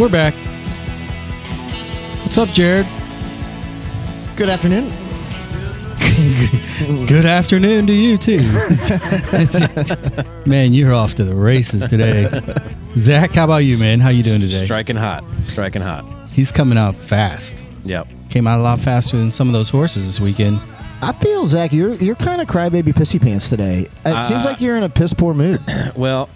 We're back. What's up, Jared? Good afternoon. Good afternoon to you too. man, you're off to the races today. Zach, how about you, man? How you doing today? Striking hot. Striking hot. He's coming out fast. Yep. Came out a lot faster than some of those horses this weekend. I feel Zach, you're you're kind of crybaby pissy pants today. It uh, seems like you're in a piss poor mood. Well,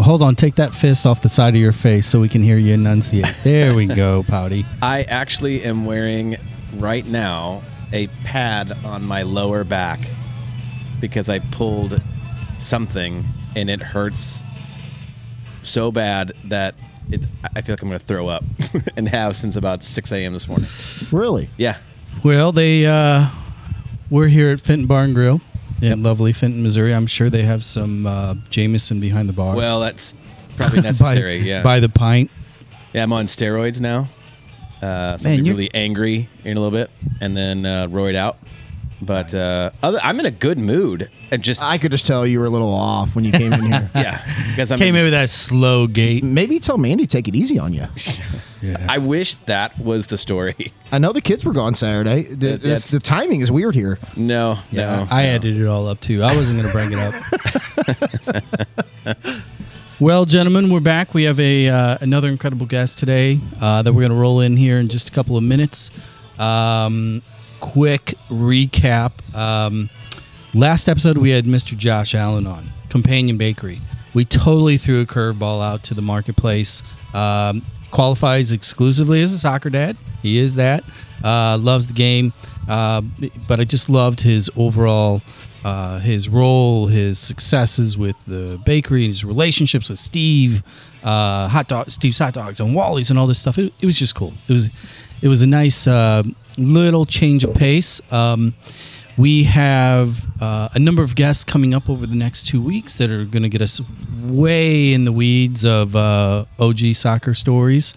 Hold on, take that fist off the side of your face so we can hear you enunciate. There we go, Pouty. I actually am wearing right now a pad on my lower back because I pulled something and it hurts so bad that it, I feel like I'm going to throw up and have since about 6 a.m. this morning. Really? Yeah. Well, they uh, we're here at Fenton Barn Grill in lovely Fenton, Missouri. I'm sure they have some uh, Jameson behind the bar. Well, that's probably by, necessary. yeah. by the pint. yeah, I'm on steroids now. Uh, so Man, I'm really angry in a little bit and then uh, roid out. But uh, other, I'm in a good mood. And just, I could just tell you were a little off when you came in here. yeah. Because I'm Came in with that slow gait. Maybe tell Mandy to take it easy on you. Yeah. I wish that was the story. I know the kids were gone Saturday. The, That- this- the timing is weird here. No, Yeah, no. I no. edited it all up too. I wasn't going to bring it up. well, gentlemen, we're back. We have a uh, another incredible guest today uh, that we're going to roll in here in just a couple of minutes. Um, quick recap. Um, last episode, we had Mr. Josh Allen on Companion Bakery. We totally threw a curveball out to the marketplace. Um, qualifies exclusively as a soccer dad. He is that. Uh, loves the game, uh, but I just loved his overall, uh, his role, his successes with the bakery, his relationships with Steve, uh, hot dog, Steve's hot dogs and Wally's and all this stuff. It, it was just cool. It was, it was a nice uh, little change of pace. Um, we have uh, a number of guests coming up over the next two weeks that are going to get us way in the weeds of uh, OG soccer stories.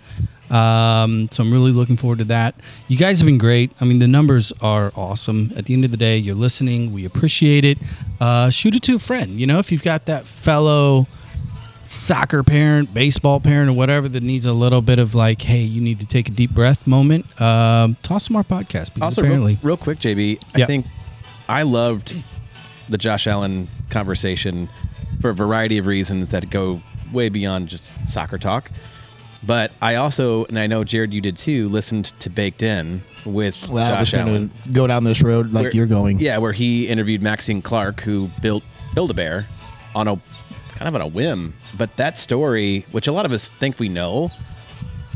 Um, so I'm really looking forward to that. You guys have been great. I mean, the numbers are awesome. At the end of the day, you're listening. We appreciate it. Uh, shoot it to a friend. You know, if you've got that fellow soccer parent, baseball parent, or whatever that needs a little bit of like, hey, you need to take a deep breath moment, um, toss them our podcast because Also, apparently. real, real quick, JB, I think I loved the Josh Allen conversation for a variety of reasons that go way beyond just soccer talk. But I also, and I know Jared, you did too, listened to Baked In with Well, I was Josh Allen. going go down this road like where- you're going. Yeah, where he interviewed Maxine Clark, who built Build a Bear on a kind of on a whim. But that story, which a lot of us think we know,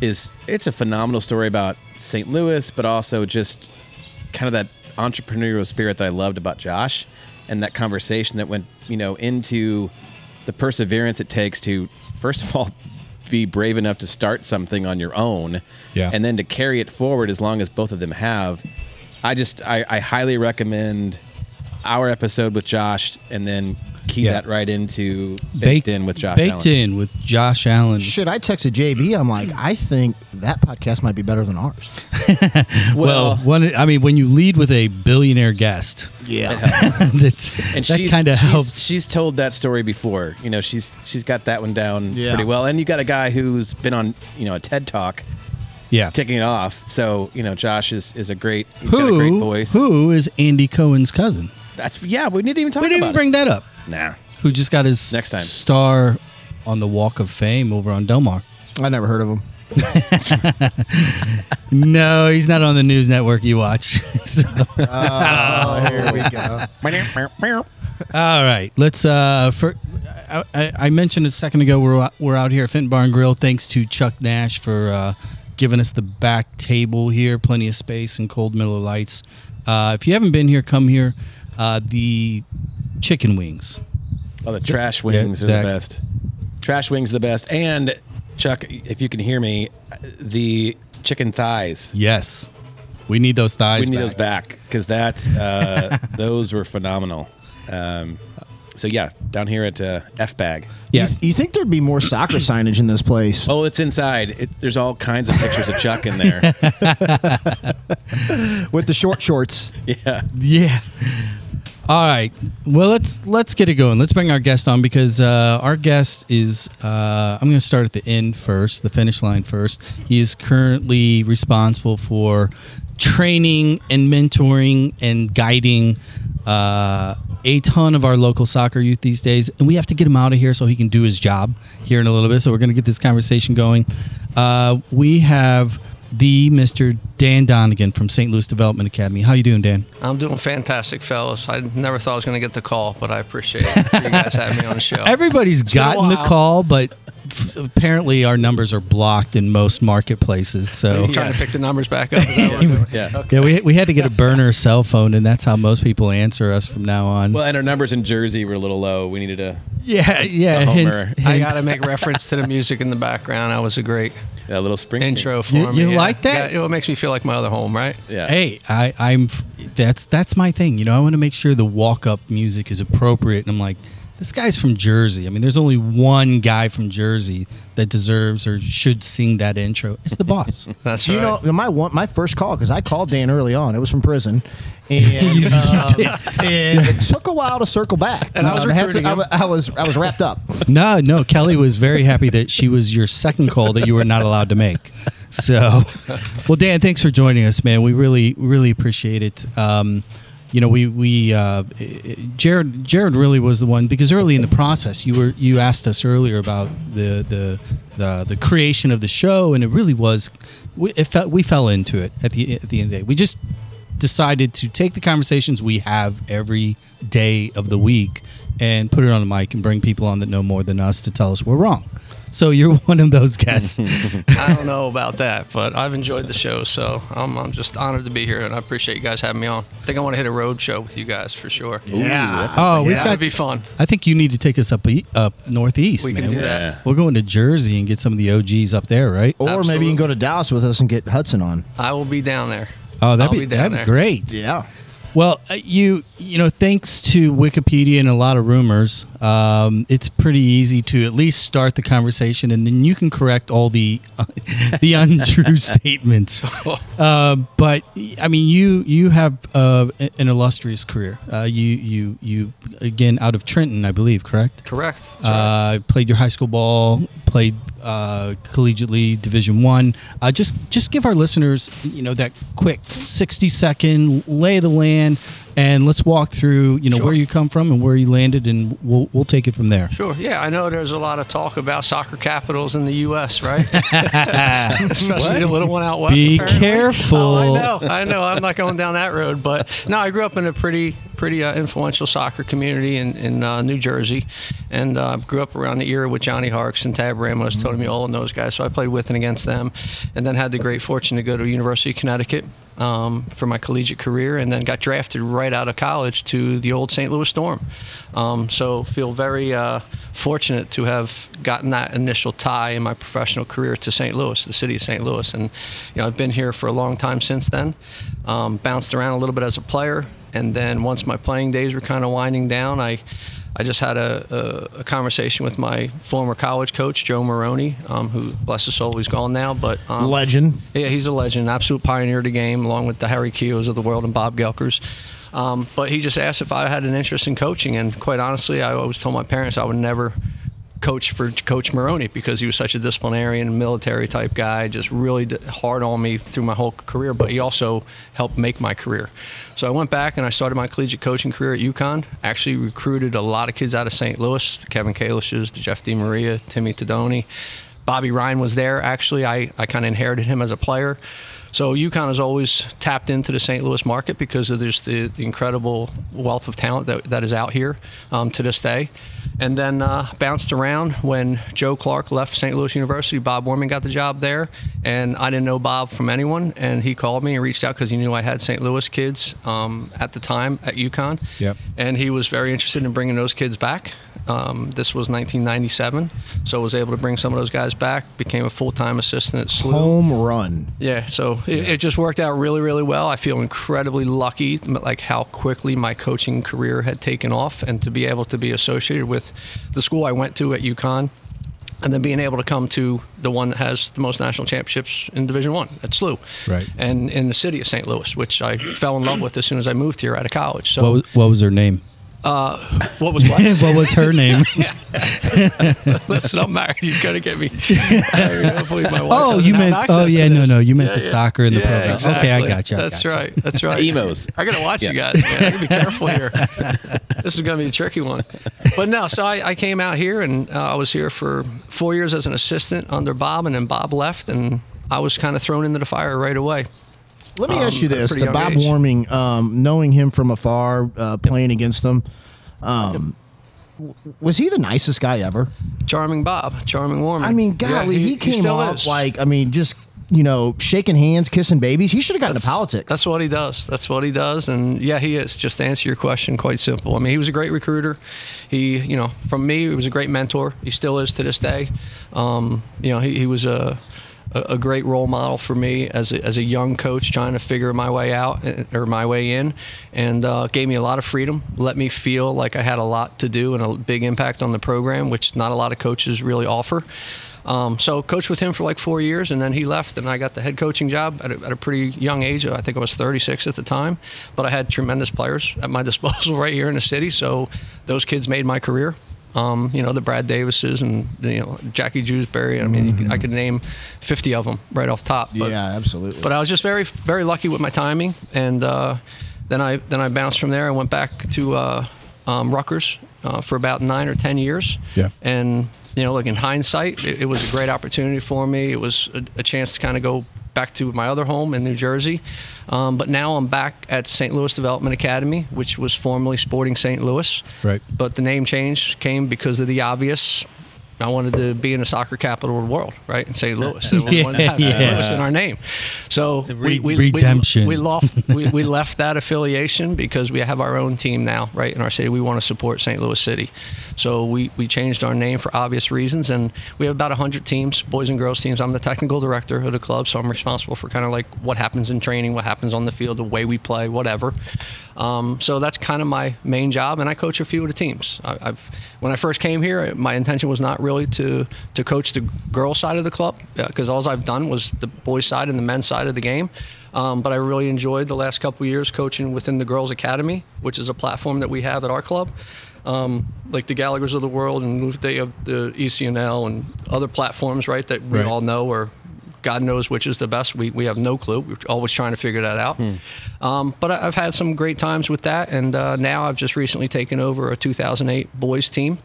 is it's a phenomenal story about St. Louis, but also just kind of that entrepreneurial spirit that I loved about Josh and that conversation that went, you know, into the perseverance it takes to first of all be brave enough to start something on your own Yeah. and then to carry it forward as long as both of them have. I just I, I highly recommend our episode with Josh and then key Yeah. that right into baked, Baked- in with Josh Baked Allen. in with Josh Allen. Should I texted JB. I'm like, I think that podcast might be better than ours. Well, Well, one, I mean, when you lead with a billionaire guest, Yeah. that's, and that kind of she's, helps. She's told that story before. You know, she's she's got that one down Yeah. pretty well. And you got a guy who's been on you know a TED Talk Yeah. kicking it off. So you know, Josh is, is a great. He's got a great Who, voice. who is Andy Cohen's cousin? That's yeah. We didn't even talk about it. We didn't about even bring that up. it. Nah. Who just got his Next time. star on the Walk of Fame over on Delmar? I never heard of him. No, he's not on the news network you watch. So- Oh, here we go. all right, let's. Uh, for I, I I mentioned a second ago we're out- we're out here at Fenton Barn Grill. Thanks to Chuck Nash for uh, giving us the back table here, plenty of space and cold Miller Lights. Uh, if you haven't been here, come here. Uh, the chicken wings. Oh, the trash wings Yeah, are the best. Trash wings are the best. And Chuck, if you can hear me, the chicken thighs. Yes, we need those thighs. we need back. those back because that's uh, those were phenomenal. Um, so yeah, down here at uh, F Bag. Yeah, You, you think there'd be more soccer signage in this place? Oh, it's inside. It, there's all kinds of pictures of Chuck in there. With the short shorts. Yeah. Yeah. All right. Well, let's let's get it going. Let's bring our guest on because uh, our guest is. Uh, I'm going to start at the end first, the finish line first. He is currently responsible for training and mentoring and guiding uh, a ton of our local soccer youth these days, and we have to get him out of here so he can do his job here in a little bit. So we're going to get this conversation going. Uh, we have the Mr. Dan Donigan from St. Louis Development Academy. How you doing, Dan? I'm doing fantastic, fellas. I never thought I was going to get the call, but I appreciate it. you guys having me on the show. Everybody's a gotten the call, but apparently our numbers are blocked in most marketplaces. So I'm trying to pick the numbers back up. Is that what? Yeah. yeah, we, we had to get a burner cell phone, and that's how most people answer us from now on. Well, and our numbers in Jersey were a little low. We needed to yeah, yeah. The hence- homer. I got to make reference to the music in the background. That was a great a little spring intro for You- me. you yeah. like that? Yeah, it makes me feel like my other home, right? Yeah. Hey, I, I'm. That's that's my thing. You know, I want to make sure the walk-up music is appropriate, and I'm like, this guy's from Jersey. I mean, there's only one guy from Jersey that deserves or should sing that intro. It's the boss. That's Do you right. know my one, my first call because I called Dan early on. It was from prison, and, um, and it took a while to circle back. And I was Um, had to- I, I was I was wrapped up. No, no. Kelly was very happy that she was your second call that you were not allowed to make. So, well, Dan, thanks for joining us, man. We really, really appreciate it. Um, you know, we we uh, Jared Jared really was the one because early in the process, you were you asked us earlier about the the the, the creation of the show, and it really was. We, it felt, we fell into it at the at the end of the day. We just decided to take the conversations we have every day of the week and put it on a mic and bring people on that know more than us to tell us we're wrong. So you're one of those guests. I don't know about that, but I've enjoyed the show, so I'm, I'm just honored to be here, and I appreciate you guys having me on. I think I want to hit a road show with you guys for sure. Yeah. oh, we've that got. to be fun. I think you need to take us up e- up northeast, We man. can do We're- that. Yeah. We're going to Jersey and get some of the OGs up there, right? Or maybe you can go to Dallas with us and get Hudson on. I will be down there. Oh, that'd I'll be, be down that'd be there. great. Yeah. Well, uh, you you know, thanks to Wikipedia and a lot of rumors, um, it's pretty easy to at least start the conversation, and then you can correct all the the untrue statements. Uh, but I mean, you you have uh, an illustrious career. Uh, you you you again out of Trenton, I believe, correct? Correct. Right. Uh, played your high school ball, played uh, collegiately Division One. Uh, just just give our listeners, you know, that quick sixty second lay of the land, and let's walk through, you know, Sure. where you come from and where you landed, and we'll we'll take it from there. Sure. Yeah, I know there's a lot of talk about soccer capitals in the U.S., right? Especially the little one out west. Be apparently. careful. Oh, I know. I know. I'm not going down that road, but no, I grew up in a pretty, pretty uh, influential soccer community in in uh, New Jersey, and uh, grew up around the era with Johnny Harkes and Tab Ramos, Tony Meola, and those guys. So I played with and against them, and then had the great fortune to go to University of Connecticut um, for my collegiate career, and then got drafted right out of college to the old St. Louis Storm. Um, so feel very uh, fortunate to have gotten that initial tie in my professional career to St. Louis, the city of St. Louis, and you know I've been here for a long time since then. Um, bounced around a little bit as a player, and then once my playing days were kind of winding down, I. I just had a, a, a conversation with my former college coach, Joe Morrone, um, who, bless his soul, he's gone now. But um, Legend. yeah, he's a legend, absolute pioneer of the game, along with the Harry Keoghs of the world and Bob Guelkers. Um, but he just asked if I had an interest in coaching, and quite honestly, I always told my parents I would never coach for Coach Morrone because he was such a disciplinarian, military type guy, just really hard on me through my whole career. But he also helped make my career. So I went back and I started my collegiate coaching career at UConn. Actually recruited a lot of kids out of St. Louis, the Kevin Kalishes, the Jeff DiMaria, Timmy Tadoni. Bobby Ryan was there. Actually, I, I kind of inherited him as a player. So UConn has always tapped into the St. Louis market because of just the, the incredible wealth of talent that, that is out here um, to this day. And then uh, bounced around when Joe Clark left St. Louis University. Bob Warming got the job there, and I didn't know Bob from anyone. And he called me and reached out because he knew I had St. Louis kids um, at the time at UConn. Yep. And he was very interested in bringing those kids back. Um, this was 1997, so I was able to bring some of those guys back. Became a full-time assistant at SLU. Home run. Yeah, so it, it just worked out really, really well. I feel incredibly lucky, like how quickly my coaching career had taken off, and to be able to be associated with the school I went to at UConn. and then being able to come to the one that has the most national championships in Division One at SLU, Right. and in the city of St. Louis, which I fell in love with as soon as I moved here out of college. So What was, what was her name? What was what? what was her name? Listen, I'm married. You gotta get me. Hopefully my wife Oh, you have meant- access oh, yeah, no, no, you meant the soccer and the yeah, program. Exactly. Okay, I got you, I That's got you. right. That's right. Emos. I gotta watch you guys. Man. I gotta be careful here. this is gonna be a tricky one. But no, so I, I came out here and uh, I was here for four years as an assistant under Bob, and then Bob left, and I was kind of thrown into the fire right away. Let me Um, ask you this: the Bob age. Warming, um, knowing him from afar, uh, playing against him, um, w- was he the nicest guy ever? Charming Bob, charming Warming. I mean, golly, he, came still off is. like I mean, just you know, shaking hands, kissing babies. He should have gotten into politics. That's what he does. That's what he does. And yeah, he is. Just to answer your question, quite simple. I mean, he was a great recruiter. He, you know, from me, he was a great mentor. He still is to this day. Um, you know, he, he was a, a great role model for me as a, as a young coach trying to figure my way out eh, or my way in, and uh, gave me a lot of freedom. Let me feel like I had a lot to do and a big impact on the program, which not a lot of coaches really offer. Um, so coached with him for like four years, and then he left, and I got the head coaching job at a, at a pretty young age. I think I was 36 at the time, but I had tremendous players at my disposal right here in the city. So those kids made my career. Um, you know the Brad Davises and you know Jackie Jewsbury. I mean, you could, I could name 50 of them right off top. But, yeah, absolutely. but I was just very very lucky with my timing, and uh, then I then I bounced from there and went back to uh, um, Rutgers uh, for about nine or ten years. Yeah. And you know, like in hindsight, it, it was a great opportunity for me. It was a, a chance to kind of go back to my other home in New Jersey. Um, but now I'm back at St. Louis Development Academy, which was formerly Sporting St. Louis. Right. But the name change came because of the obvious. I wanted to be in the soccer capital of the world, right? In St. Louis. And we wanted to have St. Louis in our name. So a we, we, redemption. We, we, left, we, we left that affiliation because we have our own team now, right, in our city. We want to support St. Louis City. So we, we changed our name for obvious reasons. And we have about 100 teams, boys and girls teams. I'm the technical director of the club, so I'm responsible for kind of like what happens in training, what happens on the field, the way we play, whatever. Um, so that's kind of my main job, and I coach a few of the teams. I, I've when I first came here, my intention was not really to to coach the girls side of the club because all I've done was the boys side and the men's side of the game. Um, but I really enjoyed the last couple years coaching within the girls academy, which is a platform that we have at our club. Um, like the Gallagher's of the world, and they have the ECNL and other platforms, right? That we Right. all know or God knows which is the best. We, we have no clue. We're always trying to figure that out. Um, but I, I've had some great times with that, and uh, now I've just recently taken over a 2008 boys team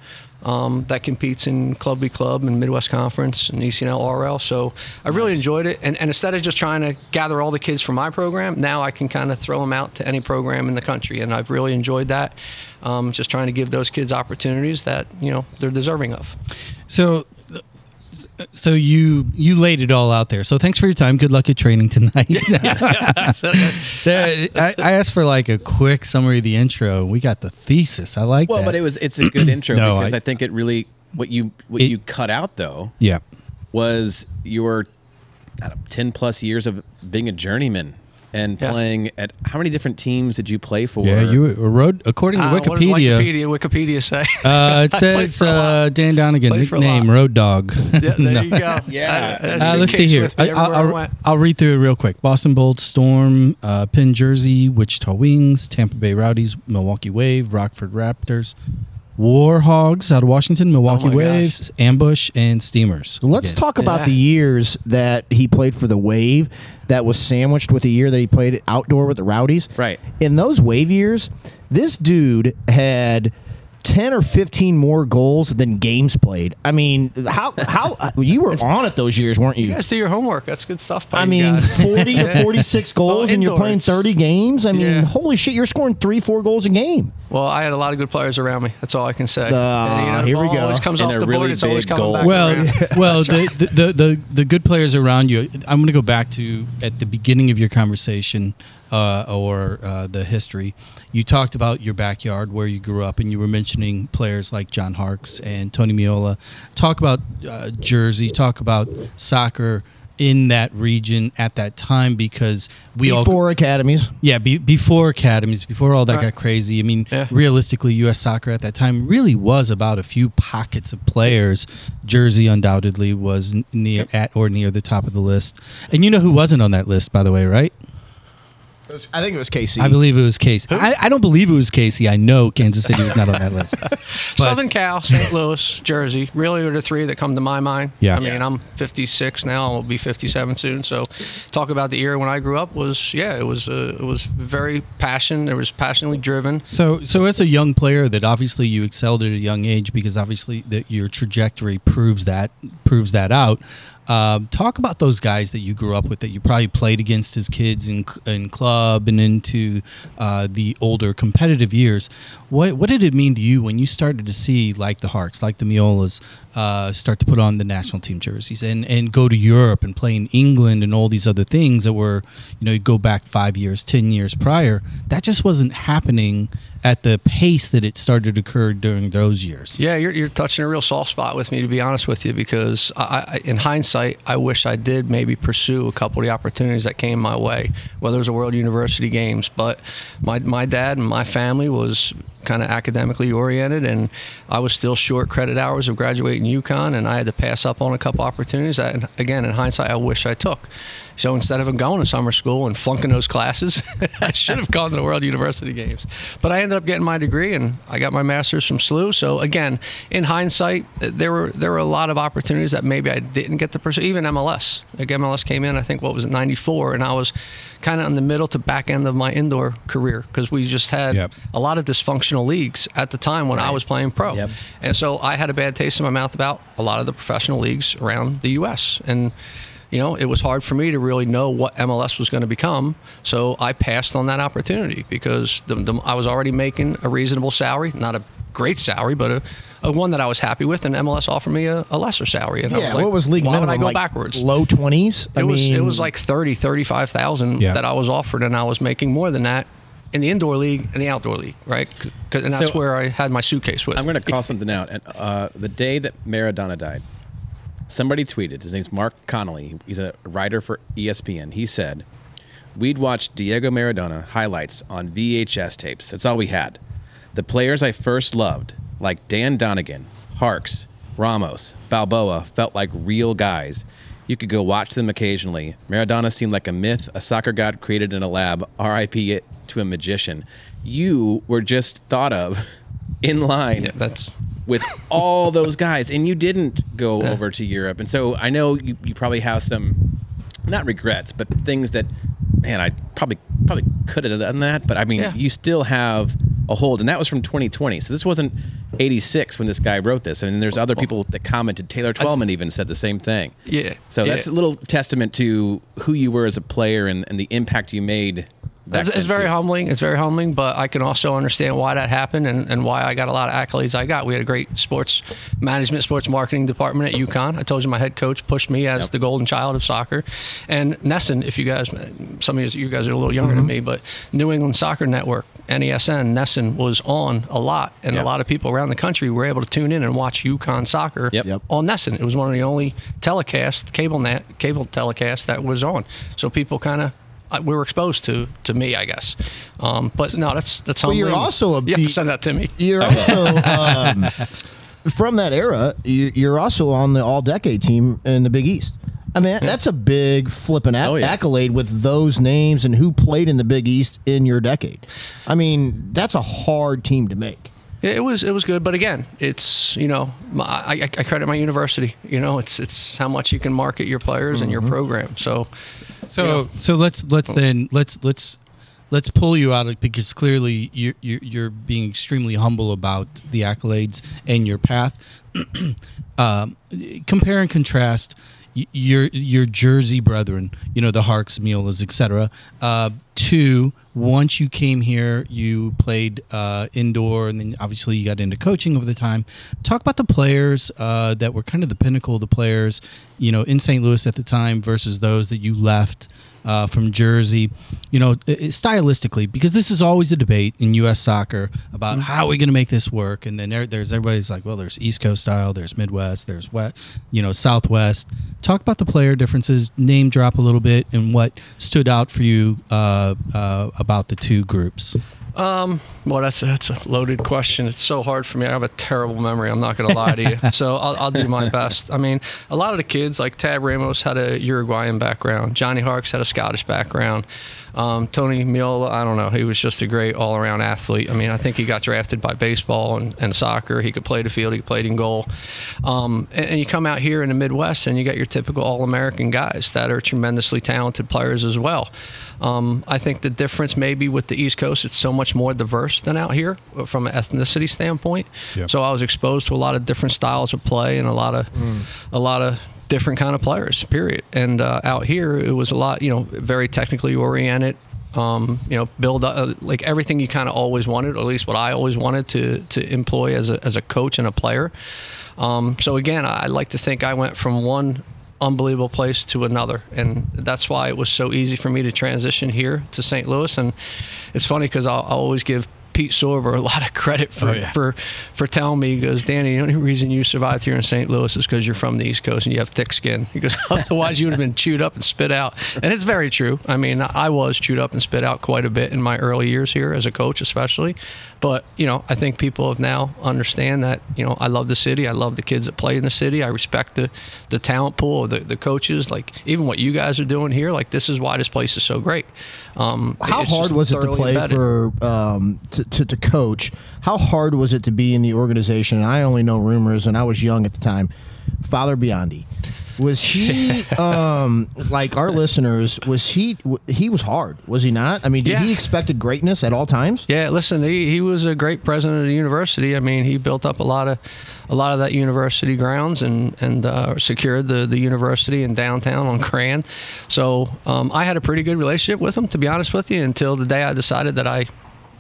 um, that competes in Club v Club and Midwest Conference and E ECNL RL. So I really enjoyed it. And, and instead of just trying to gather all the kids from my program, now I can kind of throw them out to any program in the country, and I've really enjoyed that. Um, just trying to give those kids opportunities that you know they're deserving of. So, so you you laid it all out there. So thanks for your time. Good luck at training tonight. I, I asked for like a quick summary of the intro. We got the thesis. I like Well, that. but it was it's a good intro No, because I- I, think it really what you what It- you cut out though yeah. was your I don't know, ten plus years of being a journeyman and Yeah. playing at how many different teams did you play for? Yeah, you wrote according to Uh, what does Wikipedia. Wikipedia, Wikipedia say. Uh, it says for a lot. uh, Dan Donigan, Played nickname. Road Dog. Yeah, there No. you go. Yeah. I- I Uh, let's see here. I, I'll. I'll read through it real quick. Boston Bolts, Storm, uh, Penn Jersey, Wichita Wings, Tampa Bay Rowdies, Milwaukee Wave, Rockford Raptors, Warhogs out of Washington, Milwaukee Oh my Waves, Ambush, and Steamers. Let's talk about Yeah. the years that he played for the Wave that was sandwiched with the year that he played outdoor with the Rowdies. Right. In those Wave years, this dude had 10 or 15 more goals than games played. I mean, how how you were on it those years, weren't you? You guys do your homework. That's good stuff. I mean, guys. 40 to 46 goals Oh, and you're playing 30 games. I mean, Yeah. holy shit, you're scoring 3 4 goals a game. Well, I had a lot of good players around me. That's all I can say. Ah, And, the here we go. Always comes And off the really board. It's always big coming goal. back. Well, around. well, the, the, the the the good players around you. I'm going to go back to at the beginning of your conversation uh, or uh, the history. You talked about your backyard where you grew up, and you were mentioning players like John Harkes and Tony Meola. Talk about uh, Jersey. Talk about soccer in that region at that time because we all Before academies. yeah, be, before academies, before all that Right. got crazy. I mean, Yeah. realistically, U.S. soccer at that time really was about a few pockets of players. Jersey undoubtedly was n- near at or near the top of the list, and you know who wasn't on that list, by the way, right? I think it was Casey. I believe it was Casey. I, I don't believe it was Casey. I know Kansas City was not on that list. But- Southern Cal, St. Louis, Jersey, really are the three that come to my mind. Yeah. I mean, I'm 56 now. I'll be 57 soon. So, talk about the era when I grew up was yeah, it was uh, it was very passion. It was passionately driven. So, so as a young player, that obviously you excelled at a young age because obviously that your trajectory proves that proves that out. Um, talk about those guys that you grew up with that you probably played against as kids in in club and into uh, the older competitive years. What what did it mean to you when you started to see like the Harkes, like the Meolas, uh, start to put on the national team jerseys and and go to Europe and play in England and all these other things that were you know you go back five years, ten years prior. That just wasn't happening at the pace that it started to occur during those years. Yeah, you're, you're touching a real soft spot with me, to be honest with you, because I, I, in hindsight, I wish I did maybe pursue a couple of the opportunities that came my way, whether it was a World University Games. But my, my dad and my family was kind of academically oriented, and I was still short credit hours of graduating UConn, and I had to pass up on a couple opportunities that, again, in hindsight, I wish I took. So instead of going to summer school and flunking those classes, I should have gone to the World University Games. But I ended up getting my degree and I got my master's from SLU. So again, in hindsight, there were there were a lot of opportunities that maybe I didn't get to pursue. Even MLS, like MLS came in, I think what was it '94, and I was kind of in the middle to back end of my indoor career because we just had Yep. a lot of dysfunctional leagues at the time when I was playing pro. Yep. And so I had a bad taste in my mouth about a lot of the professional leagues around the U.S. And, you know, it was hard for me to really know what MLS was going to become. So I passed on that opportunity because the, the, I was already making a reasonable salary, not a great salary, but a, a one that I was happy with. And MLS offered me a, a lesser salary. And I yeah, was like, what was league why minimum? would I go like backwards? Low twenties. I it was mean, it was like 30 35,000 Yeah. that I was offered and I was making more than that in the indoor league and the outdoor league, right? and that's So- where I had my suitcase with. I'm going to call something out. And uh, the day that Maradona died, somebody tweeted. His name's Mark Connolly. He's a writer for ESPN. He said, "We'd watch Diego Maradona highlights on VHS tapes. That's all we had. The players I first loved, like Dan Donigan, Harkes, Ramos, Balboa, felt like real guys." You could go watch them occasionally. Maradona seemed like a myth, a soccer god created in a lab. R.I.P. to a magician. You were just thought of in line yeah, with all those guys, and you didn't go over to Europe. And so I know you, you probably have some, not regrets, but things that, man, I probably probably could have done that. But I mean, Yeah. you still have a hold, and that was from 2020. So this wasn't 86 when this guy wrote this. And there's other people that commented. Taylor Twellman even said the same thing. yeah. So yeah. that's a little testament to who you were as a player and, and the impact you made. Back It's, it's very too. humbling. It's very humbling, but I can also understand why that happened and, and why I got a lot of accolades I got. We had a great sports management, sports marketing department at UConn. I told you my head coach pushed me as Yep. the golden child of soccer. And Nesson, if you guys, some of you guys are a little younger than mm-hmm. me, but New England Soccer Network, NESN, Nesson was on a lot. And Yep. a lot of people around the country were able to tune in and watch UConn soccer Yep. Yep. on Nesson. It was one of the only telecasts, cable net, cable telecasts that was on. So people kind of we were exposed to to me, I guess. Um, but no, that's that's Well, you're also a- you have you- to send that to me. You're also um, from that era. you- You're also on the All-Decade team in the Big East. I mean, that's a big flipping ac- Oh, yeah. accolade with those names and who played in the Big East in your decade. I mean, that's a hard team to make. It was it was good, but again, it's you know my, I, I credit my university. You know, it's it's how much you can market your players and your Mm-hmm. program. So So so let's let's then let's let's let's pull you out of because clearly you're you're, you're being extremely humble about the accolades and your path. um, compare and contrast your your Jersey brethren, you know the Harkes, Meolas, etc. Uh, to once you came here, you played uh, indoor, and then obviously you got into coaching over the time. Talk about the players uh, that were kind of the pinnacle of the players, you know, in St. Louis at the time versus those that you left uh, from Jersey. You know, stylistically, because this is always a debate in U.S. soccer about how are we going to make this work, and then there, there's everybody's like, well, there's East Coast style, there's Midwest, there's West, you know, Southwest. Talk about the player differences, name drop a little bit, and what stood out for you uh, uh, about the two groups. Um, well, that's a, that's a loaded question. It's so hard for me. I have a terrible memory. I'm not going to lie to you. So I'll, I'll do my best. I mean, a lot of the kids, like Tab Ramos, had a Uruguayan background. Johnny Harkes had a Scottish background. Um, Tony Meola, I don't know. He was just a great all around athlete. I mean, I think he got drafted by baseball and, and soccer. He could play the field, he played in goal. Um, and, and you come out here in the Midwest and you got your typical all American guys that are tremendously talented players as well. Um, I think the difference maybe with the East Coast, it's so much more diverse than out here from an ethnicity standpoint. Yep. So I was exposed to a lot of different styles of play and a lot of a lot of different kind of players. Period. And uh, out here, it was a lot, you know, very technically oriented. Um, you know, build uh, like everything you kind of always wanted, or at least what I always wanted to to employ as a as a coach and a player. Um, so again, I like to think I went from one unbelievable place to another, and that's why it was so easy for me to transition here to St. Louis. And it's funny because I'll always give Pete Sorber a lot of credit for Oh, yeah. for for telling me. He goes, Danny, the only reason you survived here in St. Louis is because you're from the East Coast and you have thick skin. He goes, otherwise you would have been chewed up and spit out. And it's very true. I mean, I was chewed up and spit out quite a bit in my early years here as a coach, especially. But you know, I think people have now understand that you know I love the city. I love the kids that play in the city. I respect the the talent pool, the the coaches. Like even what you guys are doing here. Like this is why this place is so great. Um, How hard was it to play embedded. for um, to, to, to coach? How hard was it to be in the organization? And I only know rumors, and I was young at the time. Father Biondi, was he um, like our listeners? Was he w- he was hard? Was he not? I mean, did Yeah. he expected greatness at all times? Yeah, listen, he, he was a great president of the university. I mean, he built up a lot of a lot of that university grounds and and uh, secured the the university in downtown on Grand. So um, I had a pretty good relationship with him, to be honest with you, until the day I decided that I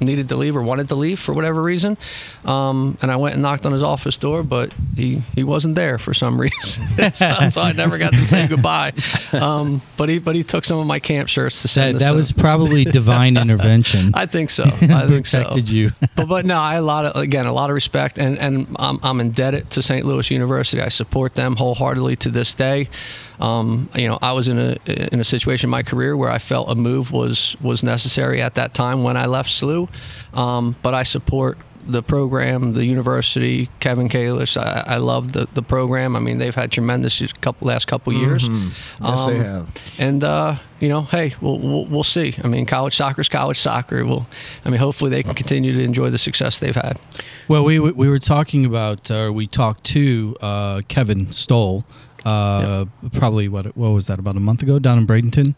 needed to leave or wanted to leave for whatever reason. Um, and I went and knocked on his office door, but he, he wasn't there for some reason. so, so I never got to say goodbye. Um, but he but he took some of my camp shirts to send. That, that was probably divine intervention. I think so. I think so you. but but no, I a lot of again a lot of respect, and and I'm, I'm indebted to St. Louis University. I support them wholeheartedly to this day. Um, you know, I was in a in a situation in my career where I felt a move was was necessary at that time when I left SLU, um, but I support the program, the university, Kevin Kalish. I, I love the, the program. I mean, they've had tremendous couple last couple years. Yes, they Um, have. And uh, you know, hey, we'll, we'll we'll see. I mean, college soccer is college soccer. Will I mean, hopefully they can continue to enjoy the success they've had. Well, we we were talking about, uh, we talked to uh, Kevin Stoll, uh, probably what what was that about a month ago down in Bradenton,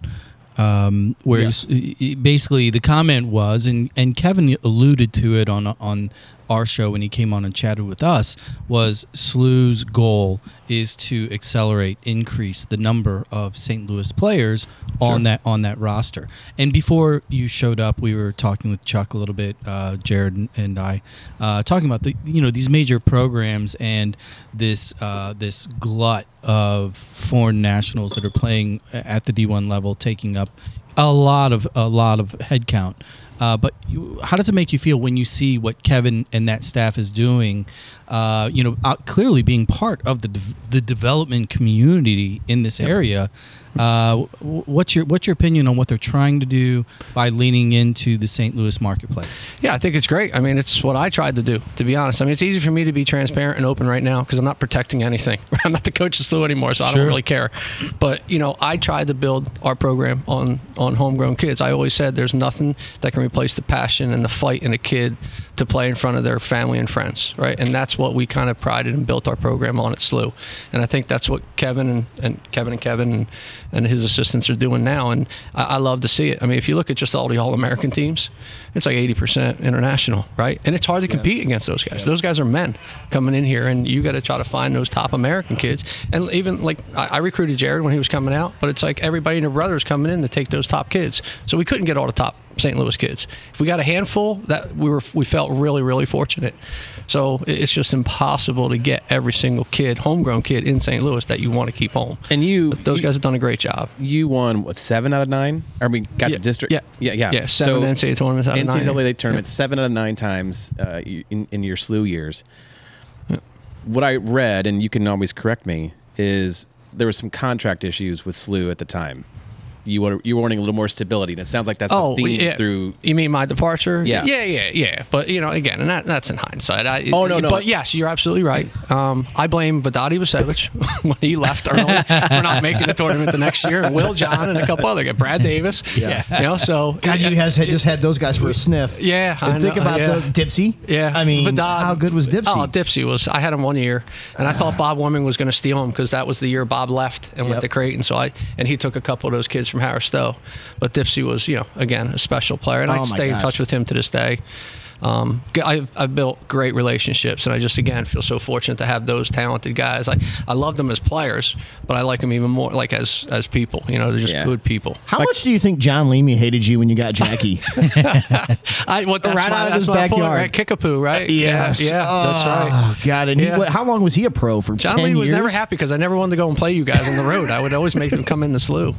um, where he- basically the comment was, and and Kevin alluded to it on on our show when he came on and chatted with us, was SLU's goal is to accelerate, increase the number of St. Louis players on that on that roster. And before you showed up, we were talking with Chuck a little bit, uh, Jared and, and I, uh, talking about the you know these major programs and this uh, this glut of foreign nationals that are playing at the D1 level, taking up a lot of a lot of headcount. Uh, but you, how does it make you feel when you see what Kevin and that staff is doing? Uh, you know, uh, clearly being part of the de- the development community in this area. Uh, what's your what's your opinion on what they're trying to do by leaning into the St. Louis marketplace? Yeah, I think it's great. I mean, it's what I tried to do, to be honest. I mean, it's easy for me to be transparent and open right now because I'm not protecting anything. I'm not the coach of SLU anymore, so I don't really care. But you know, I tried to build our program on on homegrown kids. I always said there's nothing that can replace the passion and the fight in a kid to play in front of their family and friends, right? And that's what we kind of prided and built our program on at SLU. And I think that's what Kevin and, and Kevin and Kevin and, and his assistants are doing now. And I, I love to see it. I mean, if you look at just all the All American teams, it's like 80% international, right? And it's hard to compete against those guys. Those guys are men coming in here, and you got to try to find those top American kids. And even like I, I recruited Jared when he was coming out, but it's like everybody and their brothers coming in to take those top kids. So we couldn't get all the top St. Louis kids. If we got a handful, that we were we felt really really fortunate. So it's just impossible to get every single kid, homegrown kid in St. Louis that you want to keep home. And you, But those you, guys have done a great job. you won what seven out of nine? I mean, got Yeah, to district. yeah. yeah, yeah. Yeah, seven NCAA tournaments out of nine. NCAA tournaments seven out of nine times uh, in, in your SLU years. What I read, and you can always correct me, is there was some contract issues with SLU at the time. You were you were wanting a little more stability, and it sounds like that's Oh, a theme yeah. through. You mean my departure? Yeah. yeah, yeah, yeah. But you know, again, and that, that's in hindsight. I, Oh, no, no. But yes, you're absolutely right. Um, I blame Vedad Ibisevic when he left early for not making the tournament the next year, and Will John and a couple other guys, Brad Davis. Yeah. you know, so God, you has had, just had those guys for a sniff. Yeah, I And think know, about yeah. those Dipsy. Yeah, I mean, Vidal- how good was Dipsy? Oh, Dipsy was. I had him one year, and I thought Bob Warming was going to steal him because that was the year Bob left and Yep. went to Creighton. So I and he took a couple of those kids from Harris Stowe, but Dipsy was, you know, again a special player, and Oh, I stay in touch with him to this day. Um, g- I've, I've built great relationships, and I just again feel so fortunate to have those talented guys. I, I love them as players, but I like them even more like as as people. You know, they're just Yeah. good people. How much do you think John Leamy hated you when you got Jackie? I what that's Right my, out of that's his my point, backyard. right? Kickapoo, right? Yes. Yeah, yeah that's right. Oh, God. And Yeah. what, how long was he a pro for? John 10 Lee was years? never happy because I never wanted to go and play you guys on the road. I would always make them come in the slew.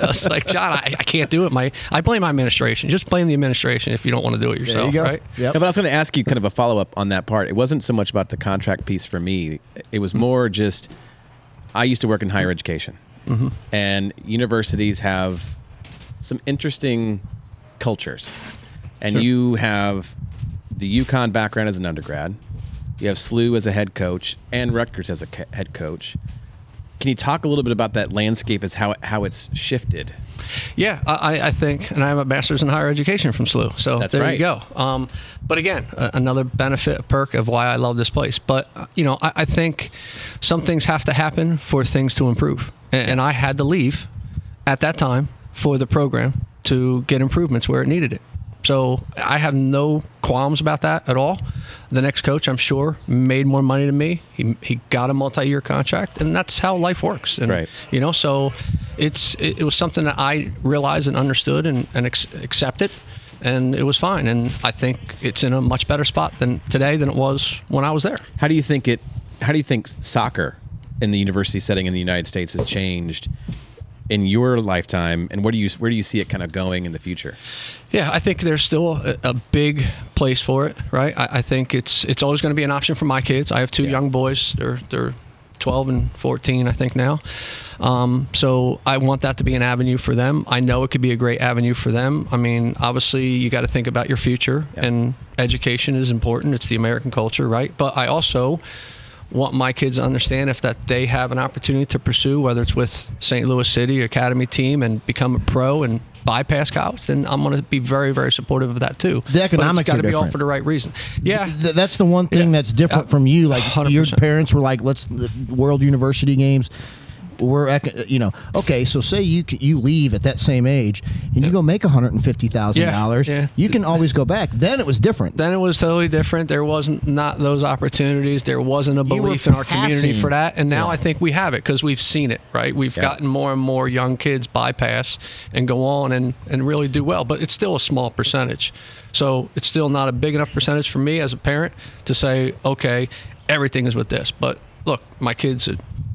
I was like, John, I, I can't do it. My I blame my administration. Just blame the administration if you don't want to do it There yourself, you go. right? Yep. Yeah, but I was going to ask you kind of a follow up on that part. It wasn't so much about the contract piece for me. It was mm-hmm. more just I used to work in higher mm-hmm. education, mm-hmm. and universities have some interesting cultures. And you have the UConn background as an undergrad. You have SLU as a head coach and Rutgers as a head coach. Can you talk a little bit about that landscape as how how it's shifted? Yeah, I, I think, and I have a master's in higher education from SLU. So That's there right. you go. Um, but again, another benefit, perk of why I love this place. But uh, you know, I, I think some things have to happen for things to improve, and, and I had to leave at that time for the program to get improvements where it needed it. So I have no qualms about that at all. The next coach, I'm sure, made more money than me. He, he got a multi-year contract, and that's how life works. And, right. You know, so it's it, it was something that I realized and understood and, and ex- accepted, and it was fine. And I think it's in a much better spot than today than it was when I was there. How do you think it? How do you think soccer in the university setting in the United States has changed in your lifetime, and where do you where do you see it kind of going in the future? Yeah, I think there's still a, a big place for it, right? I, I think it's it's always going to be an option for my kids. I have two Yeah. young boys. They're they're 12 and 14, I think now. Um, so I want that to be an avenue for them. I know it could be a great avenue for them. I mean, obviously, you got to think about your future, Yeah. and education is important. It's the American culture, right? But I also want my kids to understand if that they have an opportunity to pursue, whether it's with St. Louis City Academy team and become a pro and bypass college, then I'm going to be very, very supportive of that too. The economics got to be all for the right reason. Yeah, Th- that's the one thing Yeah. that's different Yeah. from you. Like your 100%. parents were like, "Let's the World University Games." We're you know okay. So say you you leave at that same age and you go make one hundred and fifty thousand dollars. Yeah, yeah. You can always go back. Then it was different. then it was totally different. There wasn't not those opportunities. There wasn't a belief in our community for that. And now Yeah. I think we have it because we've seen it, right? We've gotten more and more young kids bypass and go on and, and really do well. But it's still a small percentage. So it's still not a big enough percentage for me as a parent to say, okay, everything is with this. But look, my kids,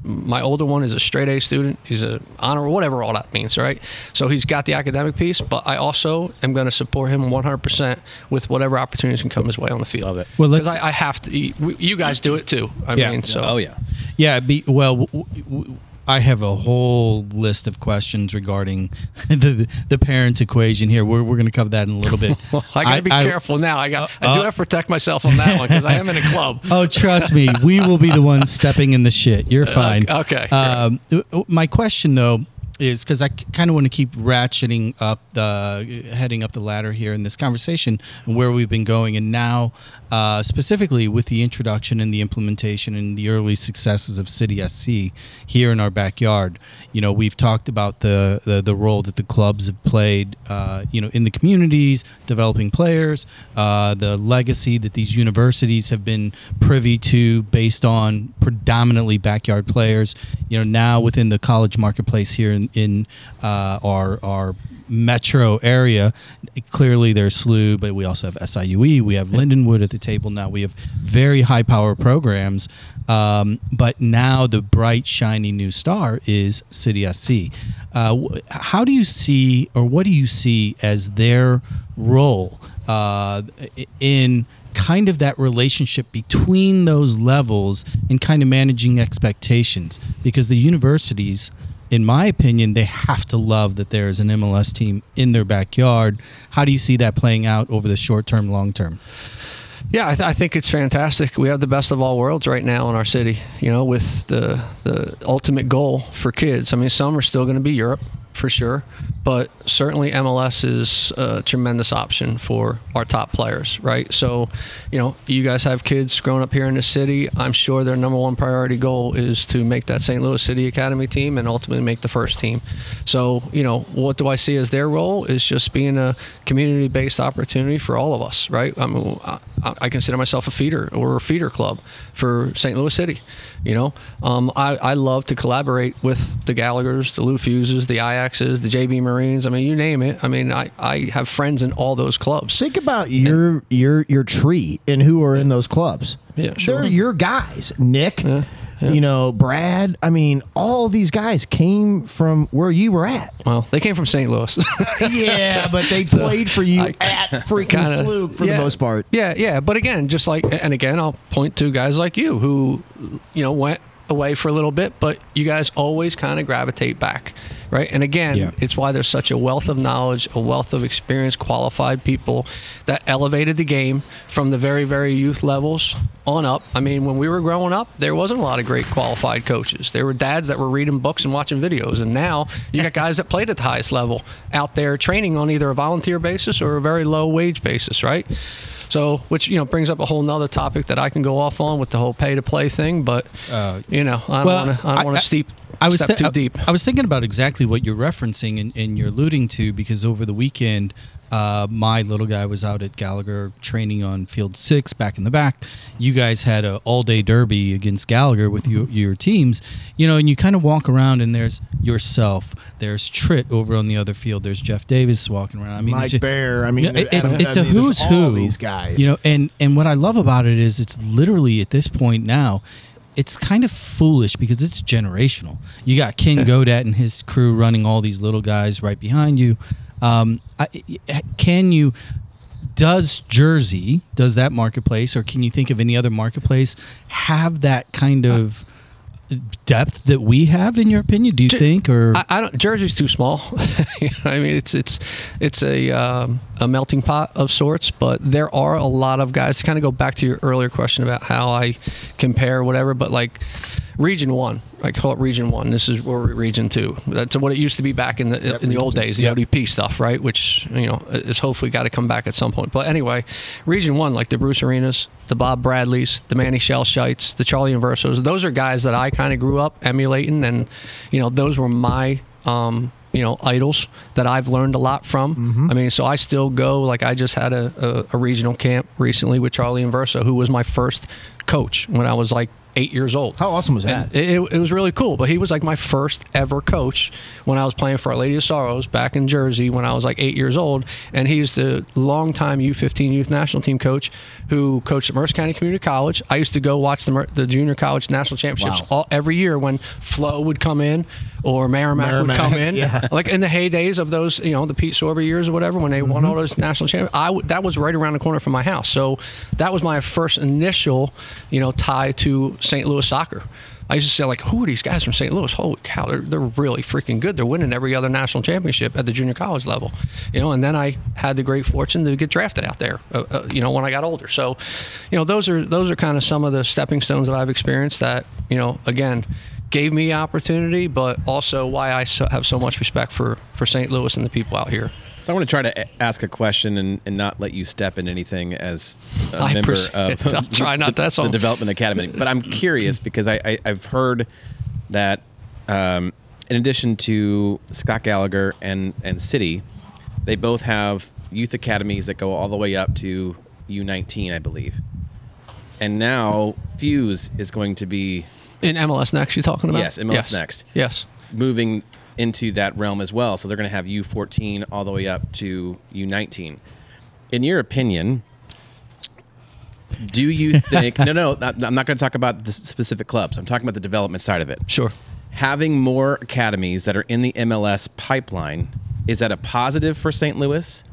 my older one is a straight A student. He's a honor, whatever all that means, right? So he's got the academic piece, but I also am going to support him 100% with whatever opportunities can come his way on the field. Love it. Well, let's- I, I have to. You you guys do it too. I Yeah. mean, so Oh yeah, Yeah, be, well, w- w- I have a whole list of questions regarding the the parents equation here. We're, we're going to cover that in a little bit. I got to be careful now. I got. I do uh, have to protect myself on that one because I am in a club. Oh, trust me, we will be the ones stepping in the shit. You're fine. okay, Um, uh, uh, my question though is because I kind of want to keep ratcheting up the heading up the ladder here in this conversation and where we've been going, and now uh, specifically with the introduction and the implementation and the early successes of City SC here in our backyard. You know, we've talked about the the, the role that the clubs have played, uh, you know, in the communities, developing players, uh, the legacy that these universities have been privy to based on predominantly backyard players. You know, now within the college marketplace here in, in uh, our our metro area. Clearly, there's SLU, but we also have SIUE. We have Lindenwood at the table now. We have very high power programs. Um, but now the bright, shiny new star is City SC. Uh, how do you see, or what do you see as their role uh, in kind of that relationship between those levels and kind of managing expectations? Because the universities in my opinion, they have to love that there is an MLS team in their backyard. How do you see that playing out over the short term, long term? Yeah, I, th- I think it's fantastic. We have the best of all worlds right now in our city. You know, with the the ultimate goal for kids. I mean, some are still going to be Europe for sure, but certainly MLS is a tremendous option for our top players, right? So, you know, you guys have kids growing up here in the city. I'm sure their number one priority goal is to make that St. Louis City Academy team and ultimately make the first team. So, you know, what do I see as their role is just being a community-based opportunity for all of us, right? I mean, I, consider myself a feeder or a feeder club for St. Louis City. You know, um, I, I love to collaborate with the Gallaghers, the Lou Fuszes, the Ajaxes, the J JB Marines. I mean, you name it. I mean, I, I have friends in all those clubs. Think about your your your tree and who are in those clubs. Yeah, sure. They're your guys. Nick, you know, Brad. I mean, all these guys came from where you were at. Well, they came from St. Louis. yeah, but they played for you I- at freaking kinda- SLU for yeah. the most part. Yeah, yeah. But again, just like, and again, I'll point to guys like you who, you know, went away for a little bit, but you guys always kind of gravitate back, right? And again, Yeah. it's why there's such a wealth of knowledge, a wealth of experience, qualified people that elevated the game from the very, very youth levels on up. I mean, when we were growing up, there wasn't a lot of great qualified coaches. There were dads that were reading books and watching videos, and now you got guys that played at the highest level out there training on either a volunteer basis or a very low wage basis, right? So, which you know brings up a whole nother topic that I can go off on with the whole pay to play thing, but Uh, you know I don't want to I don't want to steep I was step thi- too I- I was thinking about exactly what you're referencing and, and you're alluding to because over the weekend, uh, my little guy was out at Gallagher training on field six back in the back. You guys had a all day derby against Gallagher with you, your teams, you know, and you kind of walk around and there's yourself, there's Tritt over on the other field, there's Jeff Davis walking around. I mean, Mike it's Bear. I mean, it- it's I it's a mean, there's who's who. These guys. you know, and and what I love about it is it's literally at this point now, it's kind of foolish because it's generational. You got Ken Godat and his crew running all these little guys right behind you. Um, I, can you? Does Jersey does that marketplace, or can you think of any other marketplace have that kind of depth that we have? In your opinion, do you Ju- think? Or I, I don't. Jersey's too small. You know, I mean, it's it's it's a um, a melting pot of sorts. But there are a lot of guys. To kind of go back to your earlier question about how I compare whatever. But like Region One, I call it Region One. This is where we're Region Two. That's what it used to be back in the in the old days, the ODP stuff, right? Which you know is hopefully got to come back at some point. But anyway, Region One, like the Bruce Arenas, the Bob Bradleys, the Manny Schellscheidts, the Charlie Inversos. Those are guys that I kind of grew up emulating, and you know those were my um, you know idols that I've learned a lot from. I mean, so I still go. Like I just had a, a, a regional camp recently with Charlie Inverso, who was my first coach when I was like eight years old. How awesome was that? It, it, it was really cool. But he was like my first ever coach when I was playing for Our Lady of Sorrows back in Jersey when I was like eight years old. And he's the longtime U15 youth national team coach who coached at Mercer County Community College. I used to go watch the, Mer- the junior college national championships Wow. all, every year when Flo would come in or Meramec, Meramec, would come in. yeah. Like in the heydays of those, you know, the Pete Sorber years or whatever, when they won mm-hmm. all those national championships, I w- that was right around the corner from my house. So that was my first initial, you know, tie to St. Louis soccer. I used to say like, who are these guys from St. Louis? Holy cow, they're, they're really freaking good. They're winning every other national championship at the junior college level, you know. And then I had the great fortune to get drafted out there, uh, uh, you know, when I got older. So, you know, those are those are kind of some of the stepping stones that I've experienced that, you know, again, gave me opportunity, but also why I so, have so much respect for for St. Louis and the people out here. So I want to try to ask a question and, and not let you step in anything as a I member of it. I'll try not, the, that's the all. Development Academy. But I'm curious because I, I, I've heard that um, in addition to Scott Gallagher and, and City, they both have youth academies that go all the way up to U19, I believe. And now Fusz is going to be In MLS Next, You're talking about? Yes, MLS Next. Yes. moving into that realm as well. So they're going to have U14 all the way up to U19. In your opinion, do you think? no, no, I'm not going to talk about the specific clubs. I'm talking about the development side of it. Sure. Having more academies that are in the MLS pipeline is that a positive for St. Louis?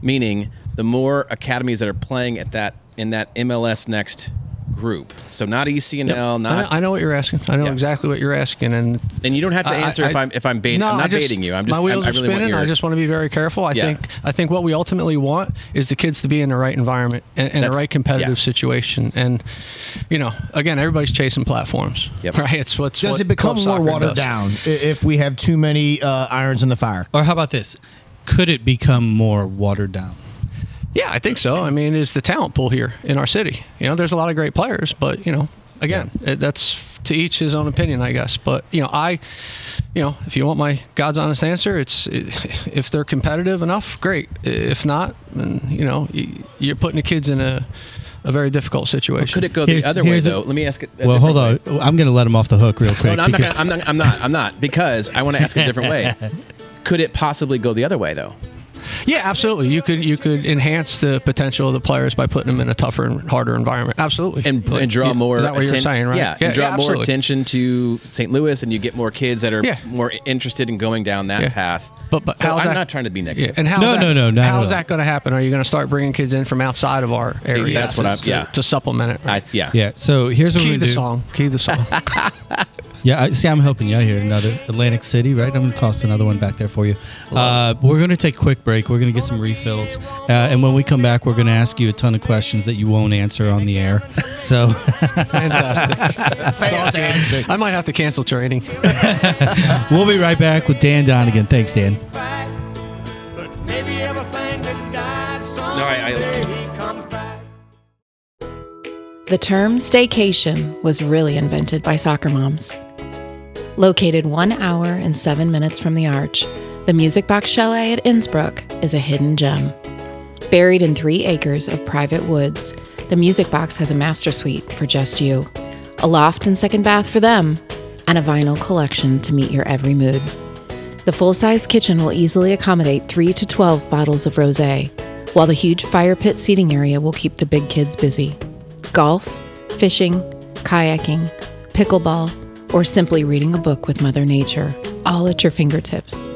Meaning, the more academies that are playing at that in that MLS next group. So not E ECNL, Yep. I, not know, I know what you're asking. I know Yeah. exactly what you're asking, and and you don't have to answer I- if I'm if I'm baiting. No, I'm not just- baiting you. I'm just my wheels I, I are really want spinning. your. I just want to be very careful. I Yeah. think I think what we ultimately want is the kids to be in the right environment and, and the right competitive yeah. situation. And you know, again, everybody's chasing platforms, Yep. right? It's what's Does what it become more watered does. down if we have too many uh, irons in the fire? Or how about this? Could it become more watered down? Yeah, I think so. I mean, is the talent pool here in our city? You know, there's a lot of great players, but you know, again, it, that's to each his own opinion, I guess. But you know, I, you know, if you want my God's honest answer, it's if they're competitive enough, great. If not, then you know, y- you're putting the kids in a a very difficult situation. Could it go the Here's- other way here's a- though? Let me ask it. a Well, hold on. way. I'm going to let him off the hook real quick. No, no, I'm not, gonna, I'm not. I'm not. I'm not because I want to ask a different way. Could it possibly go the other way though? Yeah, absolutely. You could you could enhance the potential of the players by putting them in a tougher and harder environment. Absolutely, And, But and draw yeah, more. Is that what you're saying, right? Yeah, and draw more attention to St. Louis, and you get more kids that are Yeah. more interested in going down that Yeah. path. But, but So how's I'm that, not trying to be Yeah, negative. and how No, that, no, no, not at How's that going to happen? Are you going to start bringing kids in from outside of our area? That's what I'm- to, yeah. to supplement it. I, yeah. yeah. So here's what Key we're the do. song. Key the song. Yeah, I, see, I'm helping you out here. Another Atlantic City, right? I'm going to toss another one back there for you. Uh, we're going to take a quick break. We're going to get some refills. Uh, and when we come back, we're going to ask you a ton of questions that you won't answer on the air. So Fantastic. Fantastic. I might have to cancel training. we'll be right back with Dan Donigan. Thanks, Dan. But maybe everything that dies someday No, I- I- comes. The term staycation was really invented by soccer moms. Located one hour and seven minutes from the Arch, the Music Box Chalet at Innsbrook is a hidden gem. Buried in three acres of private woods, the Music Box has a master suite for just you, a loft and second bath for them, and a vinyl collection to meet your every mood. The full size kitchen will easily accommodate 3 to 12 bottles of rose, while the huge fire pit seating area will keep the big kids busy golf, fishing, kayaking, pickleball, or simply reading a book with Mother Nature, all at your fingertips.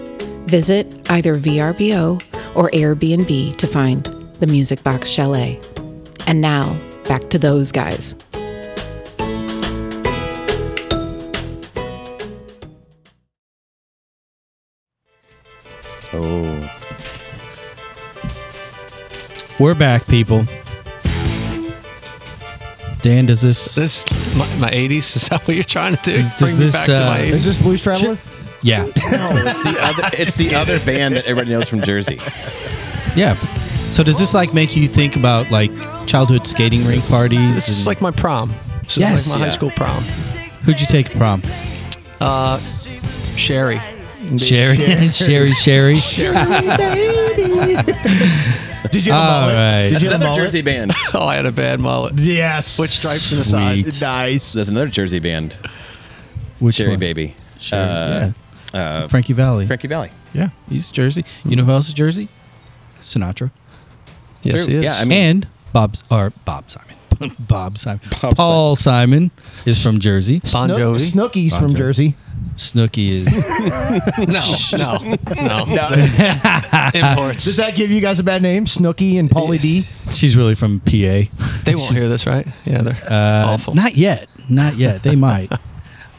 Visit either VRBO or Airbnb to find the Music Box Chalet. And now, back to those guys. Oh. We're back, people. Dan, does this. This my, my 80s. Is that what you're trying to do? Does- does Bring me this, back to my uh, 80s. Is this Blues Traveler? yeah. No, it's the other. It's the other band that everybody knows from Jersey. Yeah. So does this like make you think about like childhood skating rink parties? This is like my prom. This is Yes. like my Yeah. high school prom. Who'd you take prom? Uh, Sherry. Sherry. Sherry, Sherry, Sherry. Did you have a All mullet? right. Did That's you have a another mullet? Jersey band. Oh, I had a bad mullet. Yes. With stripes in the side. Sweet. Nice. There's another Jersey band. Which Cherry one? Baby. Sherry, Uh, yeah. uh, Frankie Valli. Frankie Valli. Yeah, he's Jersey. You know who else is Jersey? Sinatra. Yes, True. he is. Yeah, I mean, and Bob's or Bob Simon. Bob Simon. Bob Paul Simon is from Jersey. Bon Snook- Jovi. Snooki's Bon from Jovi. Jersey. Snooki is No, no, no. Imports. Does that give you guys a bad name? Snooki and Pauly D? she's really from PA. They won't hear this, right? Yeah, they're Uh, awful. Not yet. Not yet. They might.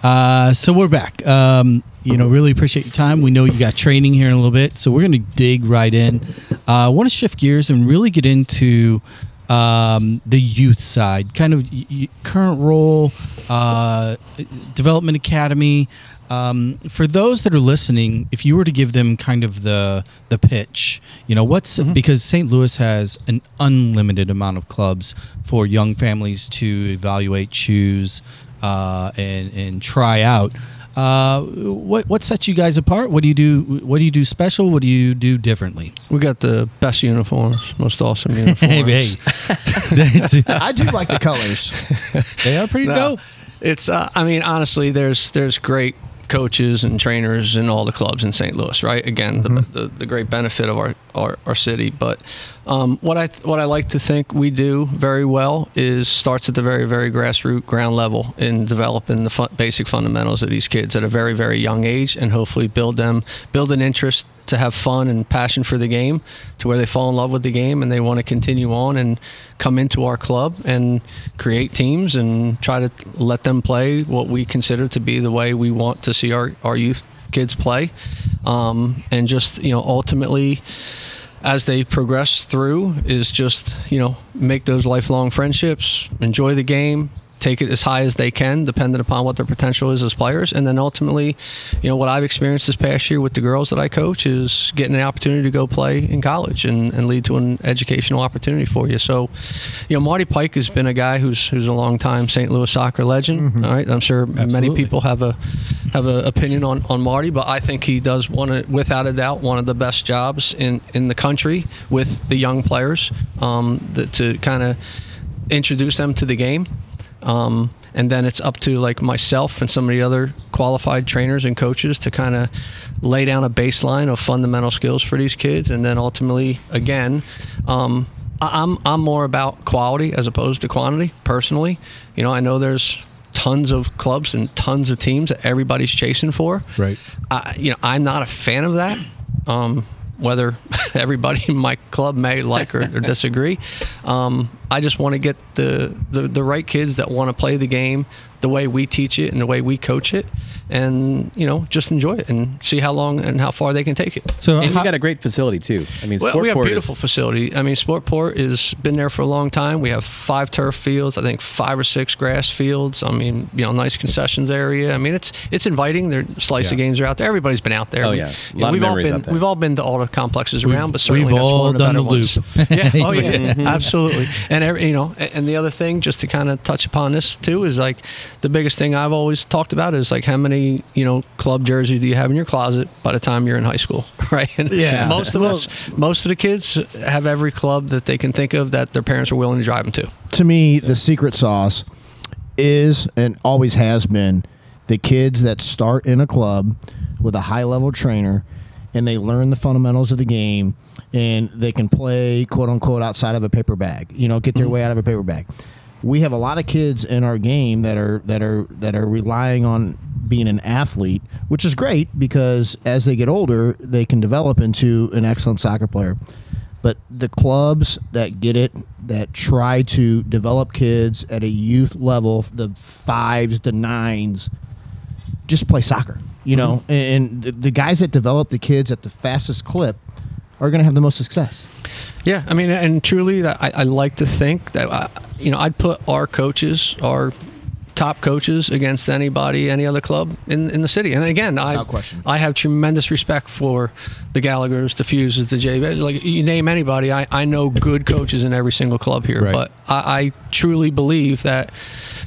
Uh, so we're back. Um, you know, really appreciate your time. We know you got training here in a little bit, so we're going to dig right in. Uh, I want to shift gears and really get into um, the youth side, kind of y- current role, uh, development academy. Um, for those that are listening, if you were to give them kind of the the pitch, you know, what's because St. Louis has an unlimited amount of clubs for young families to evaluate, choose, uh, and and try out. Uh, what what sets you guys apart? What do you do? What do you do special? What do you do differently? We got the best uniforms, most awesome uniforms. Hey, hey. I do like the colors. they are pretty No, dope. It's. Uh, I mean, honestly, there's there's great coaches and trainers in all the clubs in St. Louis, right? Again, the, the, the great benefit of our, our, our city. But um, what I what I like to think we do very well is starts at the very very grassroots ground level in developing the fun, basic fundamentals of these kids at a very very young age, and hopefully build them build an interest to have fun and passion for the game, to where they fall in love with the game and they want to continue on and come into our club and create teams and try to let them play what we consider to be the way we want to see our, our youth kids play. Um, and just, you know, ultimately, as they progress through, is just, you know, make those lifelong friendships, enjoy the game, take it as high as they can, depending upon what their potential is as players. And then ultimately, you know, what I've experienced this past year with the girls that I coach is getting an opportunity to go play in college and, and lead to an educational opportunity for you. So, you know, Marty Pike has been a guy who's who's a long time St. Louis soccer legend. all right, I'm sure many people have a have an opinion on, on Marty, but I think he does one of, without a doubt one of the best jobs in, in the country with the young players um, that, to kind of introduce them to the game. Um, and then it's up to like myself and some of the other qualified trainers and coaches to kind of lay down a baseline of fundamental skills for these kids, and then ultimately, again, um, I'm I'm more about quality as opposed to quantity. Personally, you know, I know there's tons of clubs and tons of teams that everybody's chasing for. Right. I, you know, I'm not a fan of that. Um, whether everybody in my club may like or, or disagree, um, I just want to get the, the the right kids that want to play the game the way we teach it and the way we coach it, and you know, just enjoy it and see how long and how far they can take it. So And how- you got a great facility too. I mean, Well, we have a beautiful is, facility. I mean, Sportport has been there for a long time. We have five turf fields. I think five or six grass fields. I mean, you know, nice concessions area. I mean, it's it's inviting. Their slice Yeah. of games are out there. Everybody's been out there. Oh, We- yeah. you A know, lot of we've all been we've all been to all the complexes around, but certainly we've all done the ones. loop. yeah. Oh yeah. Absolutely. And every, you know, and the other thing, just to kind of touch upon this too, is like the biggest thing I've always talked about is like how many you know club jerseys do you have in your closet by the time you're in high school, right? And Yeah. most of us, most of the kids have every club that they can think of that their parents are willing to drive them to. to me, the secret sauce is and always has been the kids that start in a club with a high level trainer and they learn the fundamentals of the game and they can play quote unquote outside of a paper bag, you know, get their mm-hmm. way out of a paper bag. We have a lot of kids in our game that are that are that are relying on being an athlete, which is great because as they get older, they can develop into an excellent soccer player. But the clubs that get it that try to develop kids at a youth level the fives the nines just play soccer you mm-hmm. know? And the, the guys that develop the kids at the fastest clip are going to have the most success Yeah, I mean, and truly, I, I like to think that I, you know I'd put our coaches, our top coaches, against anybody, any other club in, in the city. And again, I question. I have tremendous respect for the Gallagher's, the Fuszes, the JB. Like you name anybody, I, I know good coaches in every single club here. Right. But I, I truly believe that,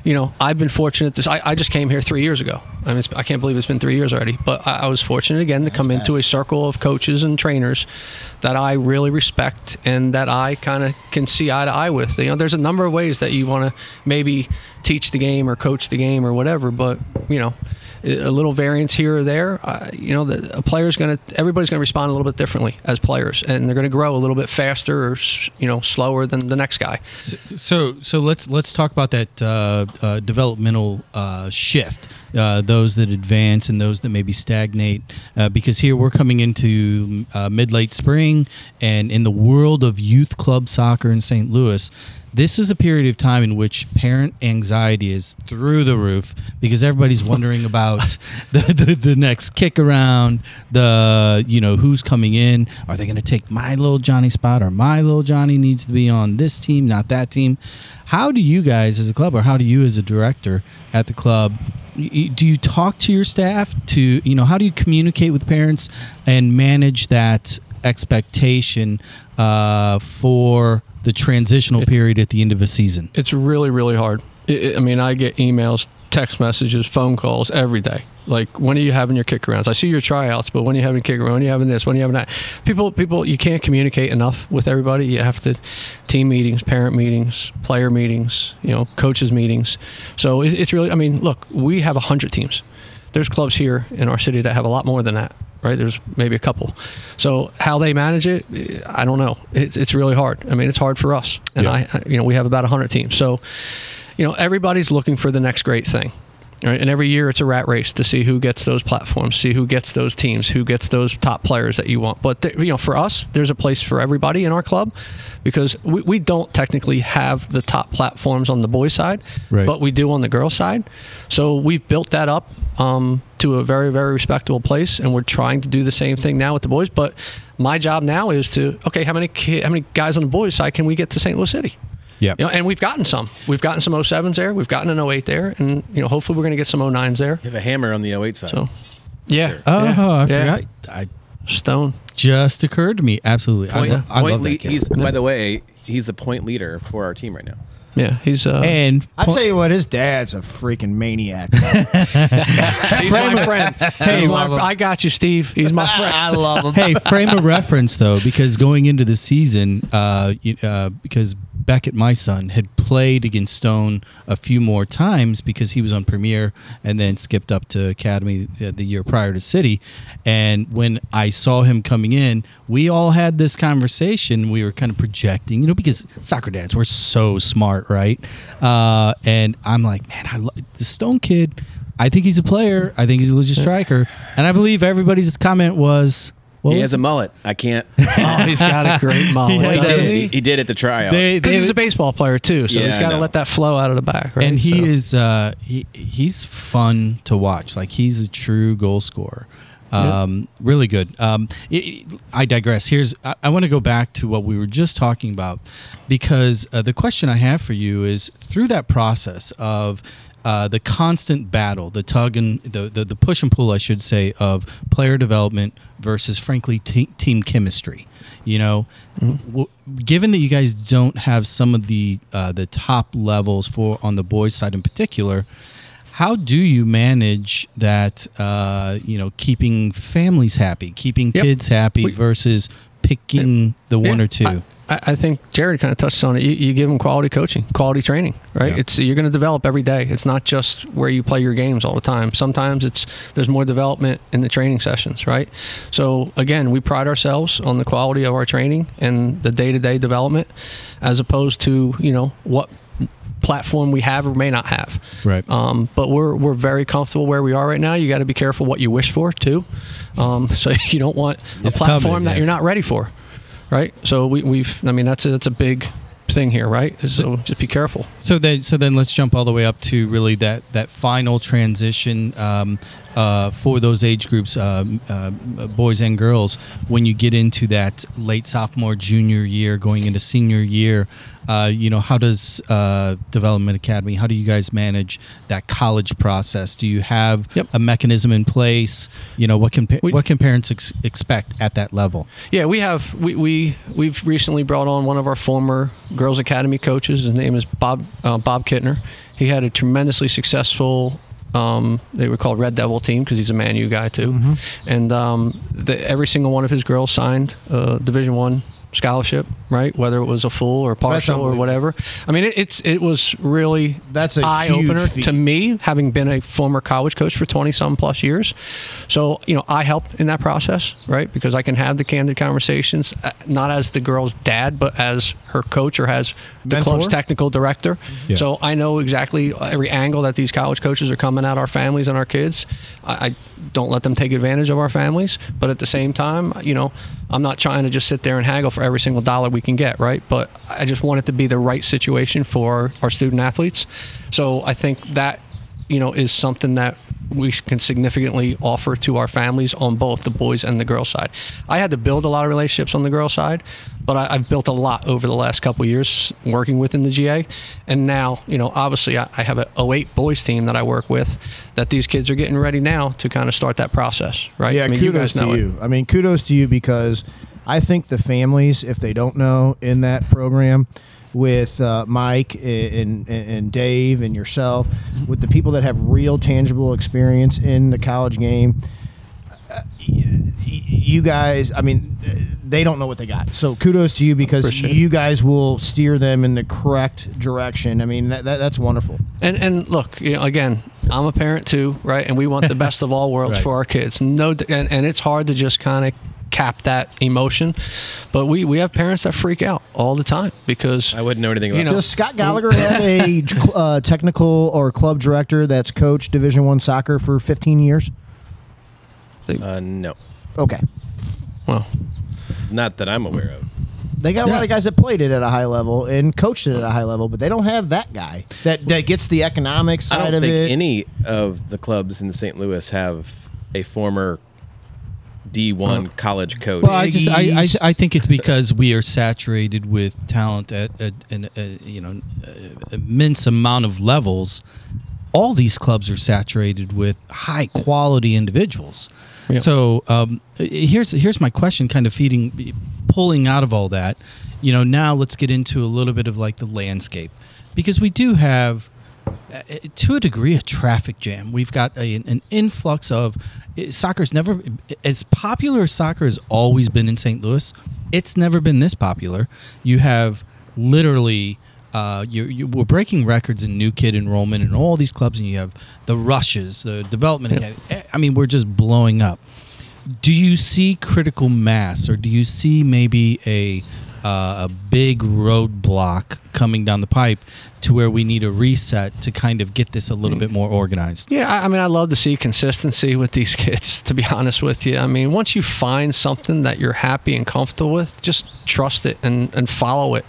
you know, I've been fortunate. This I, I just came here three years ago. I mean, it's, I can't believe it's been three years already. But I, I was fortunate again to come into a circle of coaches and trainers that I really respect and that I kind of can see eye to eye with. You know, there's a number of ways that you want to maybe teach the game or coach the game or whatever, but you know, a little variance here or there. Uh, you know, the, a player's going to everybody's going to respond a little bit differently as players, and they're going to grow a little bit faster or you know slower than the next guy. So, so let's let's talk about that uh, uh, developmental uh, shift. Uh, those that advance and those that maybe stagnate, uh, because here we're coming into mid late spring, and in the world of youth club soccer in St. Louis, this is a period of time in which parent anxiety is through the roof because everybody's wondering about the, the, the next kick around, the you know who's coming in. Are they going to take my little Johnny spot, or my little Johnny needs to be on this team, not that team? How do you guys as a club, or how do you as a director at the club do you talk to your staff to you know how do you communicate with parents and manage that expectation uh, for the transitional period at the end of a season? It's really, really hard. It, it- I mean, I get emails, text messages, phone calls every day. Like, when are you having your kick rounds? I see your tryouts, but when are you having kick around? When are you having this? When are you having that? People, people, you can't communicate enough with everybody. You have to team meetings, parent meetings, player meetings, you know, coaches meetings. So it, it's really, I mean, look, we have hundred teams. There's clubs here in our city that have a lot more than that. Right? There's maybe a couple. So how they manage it, I don't know. It's, it's really hard. I mean, it's hard for us, and Yeah. I, I- you know, we have about 100 teams. So, you know, everybody's looking for the next great thing. Right? And every year it's a rat race to see who gets those platforms, see who gets those teams, who gets those top players that you want. But, th- you know, for us, there's a place for everybody in our club because we, we don't technically have the top platforms on the boys' side, Right. but we do on the girls' side. So we've built that up um, to a very, very respectable place, and we're trying to do the same thing now with the boys. But my job now is to okay, how many ki- how many guys on the boys' side can we get to St. Louis City? Yeah. You know, and we've gotten some. We've gotten some 07s there. We've gotten an 08 there, and you know, hopefully we're going to get some 09s there. You have a hammer on the 08 side. So, yeah. Oh, yeah, I yeah. forgot. I Stone. just occurred to me. Absolutely. point, I, lo- I point love that lead- kid. he's by the way, he's a point leader for our team right now. Yeah, he's uh, and I point- tell you what, his dad's a freaking maniac. he's my friend. Hey, He's my- love. I got you, Steve. He's my friend. I love him. hey, frame of reference though, because going into the season, uh, you- uh, because Beckett, my son, had played against Stone a few more times because he was on Premier and then skipped up to Academy the, year prior to City. And when I saw him coming in, we all had this conversation. We were kind of projecting, you know, because soccer dads, we're so smart, right? Uh, and I'm like, man, I lo- the Stone kid. I think he's a player. I think he's a legit striker. And I believe everybody's comment was, what he was has a mullet. I can't. Oh, he's got a great mullet, Well, he did. he? He, he did at the tryout. Because he's a baseball player too, so Yeah, he's I got to know. let that flow out of the back. Right? and he So- is uh, he he's fun to watch. Like he's a true goal scorer. Um, Really good. Um, i I digress. Here's I, I want to go back to what we were just talking about because uh, the question I have for you is through that process of uh, the constant battle, the tug and the, the the push and pull, I should say, of player development versus, frankly, te- team chemistry. You know, w- given that you guys don't have some of the uh, the top levels for on the boys' side in particular, how do you manage that? Uh, you know, keeping families happy, keeping Yep. kids happy We- versus picking the one Yeah, or two. I, I I think Jared kind of touched on it. You, you give them quality coaching, quality training, right? Yeah. It's you're going to develop every day. It's not just where you play your games all the time. Sometimes it's there's more development in the training sessions, right? So again, we pride ourselves on the quality of our training and the day-to-day development, as opposed to you know what platform we have or may not have. Right. Um, but we're we're very comfortable where we are right now. You got to be careful what you wish for too. Um, so you don't want a It's platform coming, that yeah. you're not ready for, right? So we, we've. I mean, that's a, that's a big thing here, right? So just be careful. So then, so then, let's jump all the way up to really that that final transition um, uh, for those age groups, um, uh, boys and girls. When you get into that late sophomore, junior year, going into senior year, uh, you know, how does uh, Development Academy? How do you guys manage that college process? Do you have Yep. a mechanism in place? You know, what can pa- We- what can parents ex- expect at that level? Yeah, we have we, we we've recently brought on one of our former girls academy coaches. His name is Bob uh, Bob Kittner. He had a tremendously successful. Um, they were called Red Devil team because he's a Man U guy too, and um, the, every single one of his girls signed a Division One scholarship, right? Whether it was a full or partial or whatever. I mean, it, it's it was really That's a eye opener feat. to me, having been a former college coach for 20 some plus years. So, you know, I help in that process, right? Because I can have the candid conversations, uh, not as the girl's dad, but as her coach or as the Mentor? club's technical director. Yeah. So I know exactly every angle that these college coaches are coming at our families and our kids. I, I don't let them take advantage of our families, but at the same time, you know, I'm not trying to just sit there and haggle for every single dollar we can get, right? But I just want it to be the right situation for our student athletes. So I think that, you know, is something that we can significantly offer to our families on both the boys and the girls side. I had to build a lot of relationships on the girls side, but I, I've built a lot over the last couple of years working within the GA. And now, you know, obviously I, I have a 08 boys team that I work with that these kids are getting ready now to kind of start that process, right? Yeah, I mean, kudos you guys know to it. you. I mean, kudos to you because I think the families, if they don't know in that program, with uh, Mike and, and and Dave and yourself, with the people that have real tangible experience in the college game, uh, y- y- you guys, I mean, they don't know what they got. So kudos to you because Appreciate you guys will steer them in the correct direction. I mean, that, that that's wonderful. And and look, you know, again, I'm a parent too, right? And we want the best of all worlds Right. for our kids. No, and, and it's hard to just kind of cap that emotion, but we we have parents that freak out all the time because I wouldn't know anything about You know, Does Scott Gallagher have a uh, technical or club director that's coached Division One soccer for 15 years? Uh, no, Okay, well, not that I'm aware of. they got a lot of guys that played it at a high level and coached it at a high level, but they don't have that guy that that gets the economic I don't think it. any of the clubs in St. Louis have a former D1 college coach. Well, I just I, I, I think it's because we are saturated with talent at, at, an uh, you know uh, immense amount of levels. All these clubs are saturated with high quality individuals. Yeah. So um, here's here's my question, kind of feeding, pulling out of all that. You know, now let's get into a little bit of like the landscape, because we do have uh, to a degree a traffic jam. We've got a, an influx of uh, soccer's never as popular as soccer has always been in St. Louis. It's never been this popular. You have literally uh, you, you we're breaking records in new kid enrollment in all these clubs, and you have the rushes, the development. Yep. Eh, I mean, we're just blowing up. Do you see critical mass, or do you see maybe a uh, a big roadblock coming down the pipe to where we need a reset to kind of get this a little bit more organized? yeah, I, I mean, I love to see consistency with these kids. To be honest with you, I mean, once you find something that you're happy and comfortable with, just trust it and and follow it,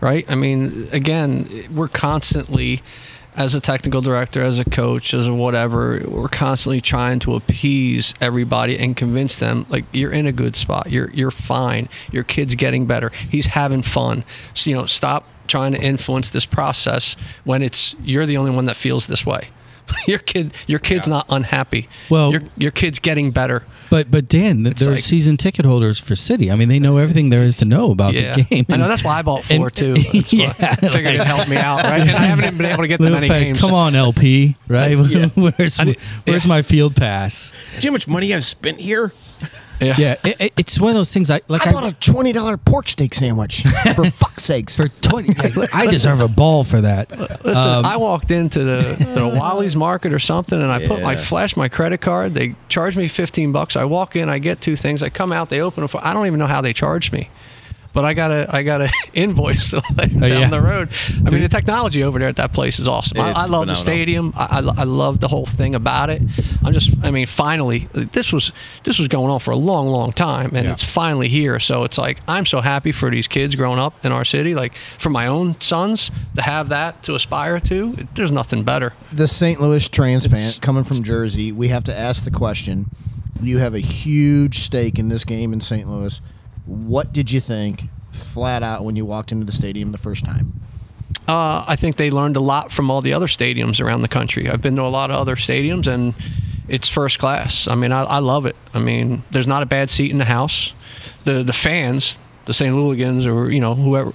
right? I mean, again, we're constantly. As a technical director, as a coach, as a whatever, we're constantly trying to appease everybody and convince them like you're in a good spot. You're you're fine. Your kid's getting better. He's having fun. So, you know, stop trying to influence this process when it's you're the only one that feels this way. your kid your kid's not unhappy. Well- your your kid's getting better. But but Dan, th- they're like- season ticket holders for City. I mean, they know everything there is to know about Yeah, the game. I know that's why I bought four and- too. That's why Yeah, I figured it'd help me out, right? And I haven't even been able to get that Little many fact, games. come on, LP, right? where's I where's yeah. my field pass? Do you know how much money I've spent here? Yeah. Yeah, it, it- it's one of those things. I like. I bought a twenty dollar pork steak sandwich for fuck's sakes. for twenty. like, I deserve a ball for that. Listen, Um, I walked into the, the Wally's Market or something, and I put my Yeah. flash my credit card. They charged me fifteen bucks. I walk in, I get two things. I come out, they open a. I don't even know how they charged me, but I got a I got a invoice down yeah. the road. I mean, the technology over there at that place is awesome. I, I love the stadium. I, I, I love the whole thing about it. I'm just. I mean, finally, this was this was going on for a long, long time, and Yeah. it's finally here. So it's like I'm so happy for these kids growing up in our city. Like for my own sons to have that to aspire to. There's nothing better. the St. Louis transplant coming from Jersey, we have to ask the question. You have a huge stake in this game in St. Louis. What did you think, flat out, when you walked into the stadium the first time? Uh, I think they learned a lot from all the other stadiums around the country. I've been to a lot of other stadiums, and it's first class. I mean, I, I love it. I mean, there's not a bad seat in the house. The the fans, the St. Louligans, or you know whoever.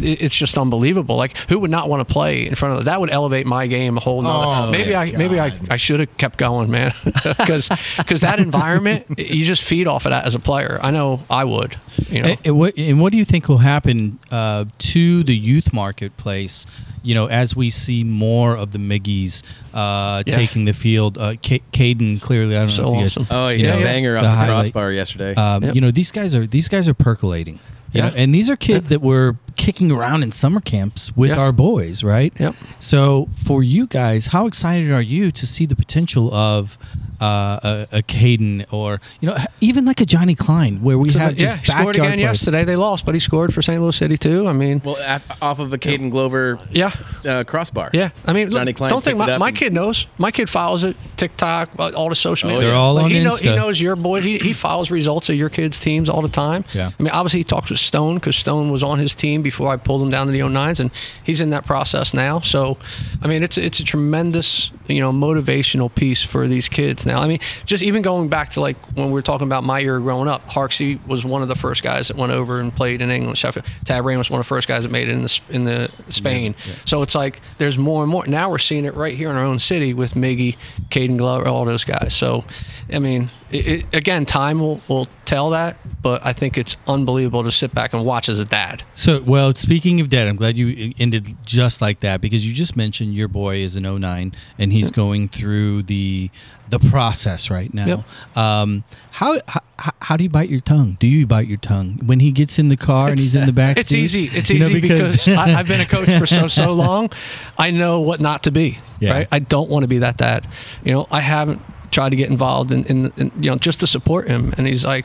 It's just unbelievable. Like, who would not want to play in front of that? Would elevate my game a whole nother. Oh, maybe I maybe I, God. I should have kept going, man, because because that environment, you just feed off of that as a player. I know I would. You know. And, and what, and what do you think will happen uh, to the youth marketplace? You know, as we see more of the Miggies uh, Yeah. taking the field, uh, Ca- Caden clearly. I don't So know if you guys, awesome. Oh, you yeah, know, banger off the the, highlight. crossbar yesterday. Um, Yep. You know, these guys are these guys are percolating. You Yeah. know, and these are kids that were kicking around in summer camps with Yeah. our boys, right? Yep. So for you guys, how excited are you to see the potential of uh, a, a Caden or you know even like a Johnny Klein, where we So, have just yeah, he scored again players? yesterday. They lost, but he scored for St. Louis City too. I mean, well, af- off of a Caden Glover yeah, uh, crossbar. Yeah, I mean, look, Johnny Klein don't think my, my kid knows. My kid follows it TikTok, all the social Oh, media. They're all Like, on he, know- he knows your boy. He, he follows results of your kids' teams all the time. Yeah. I mean, obviously he talks with Stone because Stone was on his team before I pulled him down to the 09s, and he's in that process now. So, I mean, it's it's a tremendous you know motivational piece for these kids now. I mean, just even going back to like when we were talking about my year growing up, Harksey was one of the first guys that went over and played in England. Sheffield Tab Ramos was one of the first guys that made it in the in the Spain. So it's like there's more and more. Now we're seeing it right here in our own city with Miggy, Caden Glover, all those guys. So, I mean, it, it, again, time will, will tell that, but I think it's unbelievable to sit back and watch as a dad. So, well, speaking of dad, I'm glad you ended just like that because you just mentioned your boy is an 09 and he's hmm. going through the the process right now. Yep. Um, how, how how do you bite your tongue? Do you bite your tongue when he gets in the car and he's in the back? It's seat? easy. It's You know, easy because, I, I've been a coach for so so long. I know what not to be. Yeah. Right. I don't want to be that dad. You know, I haven't tried to get involved in, in, in you know just to support him, and he's like.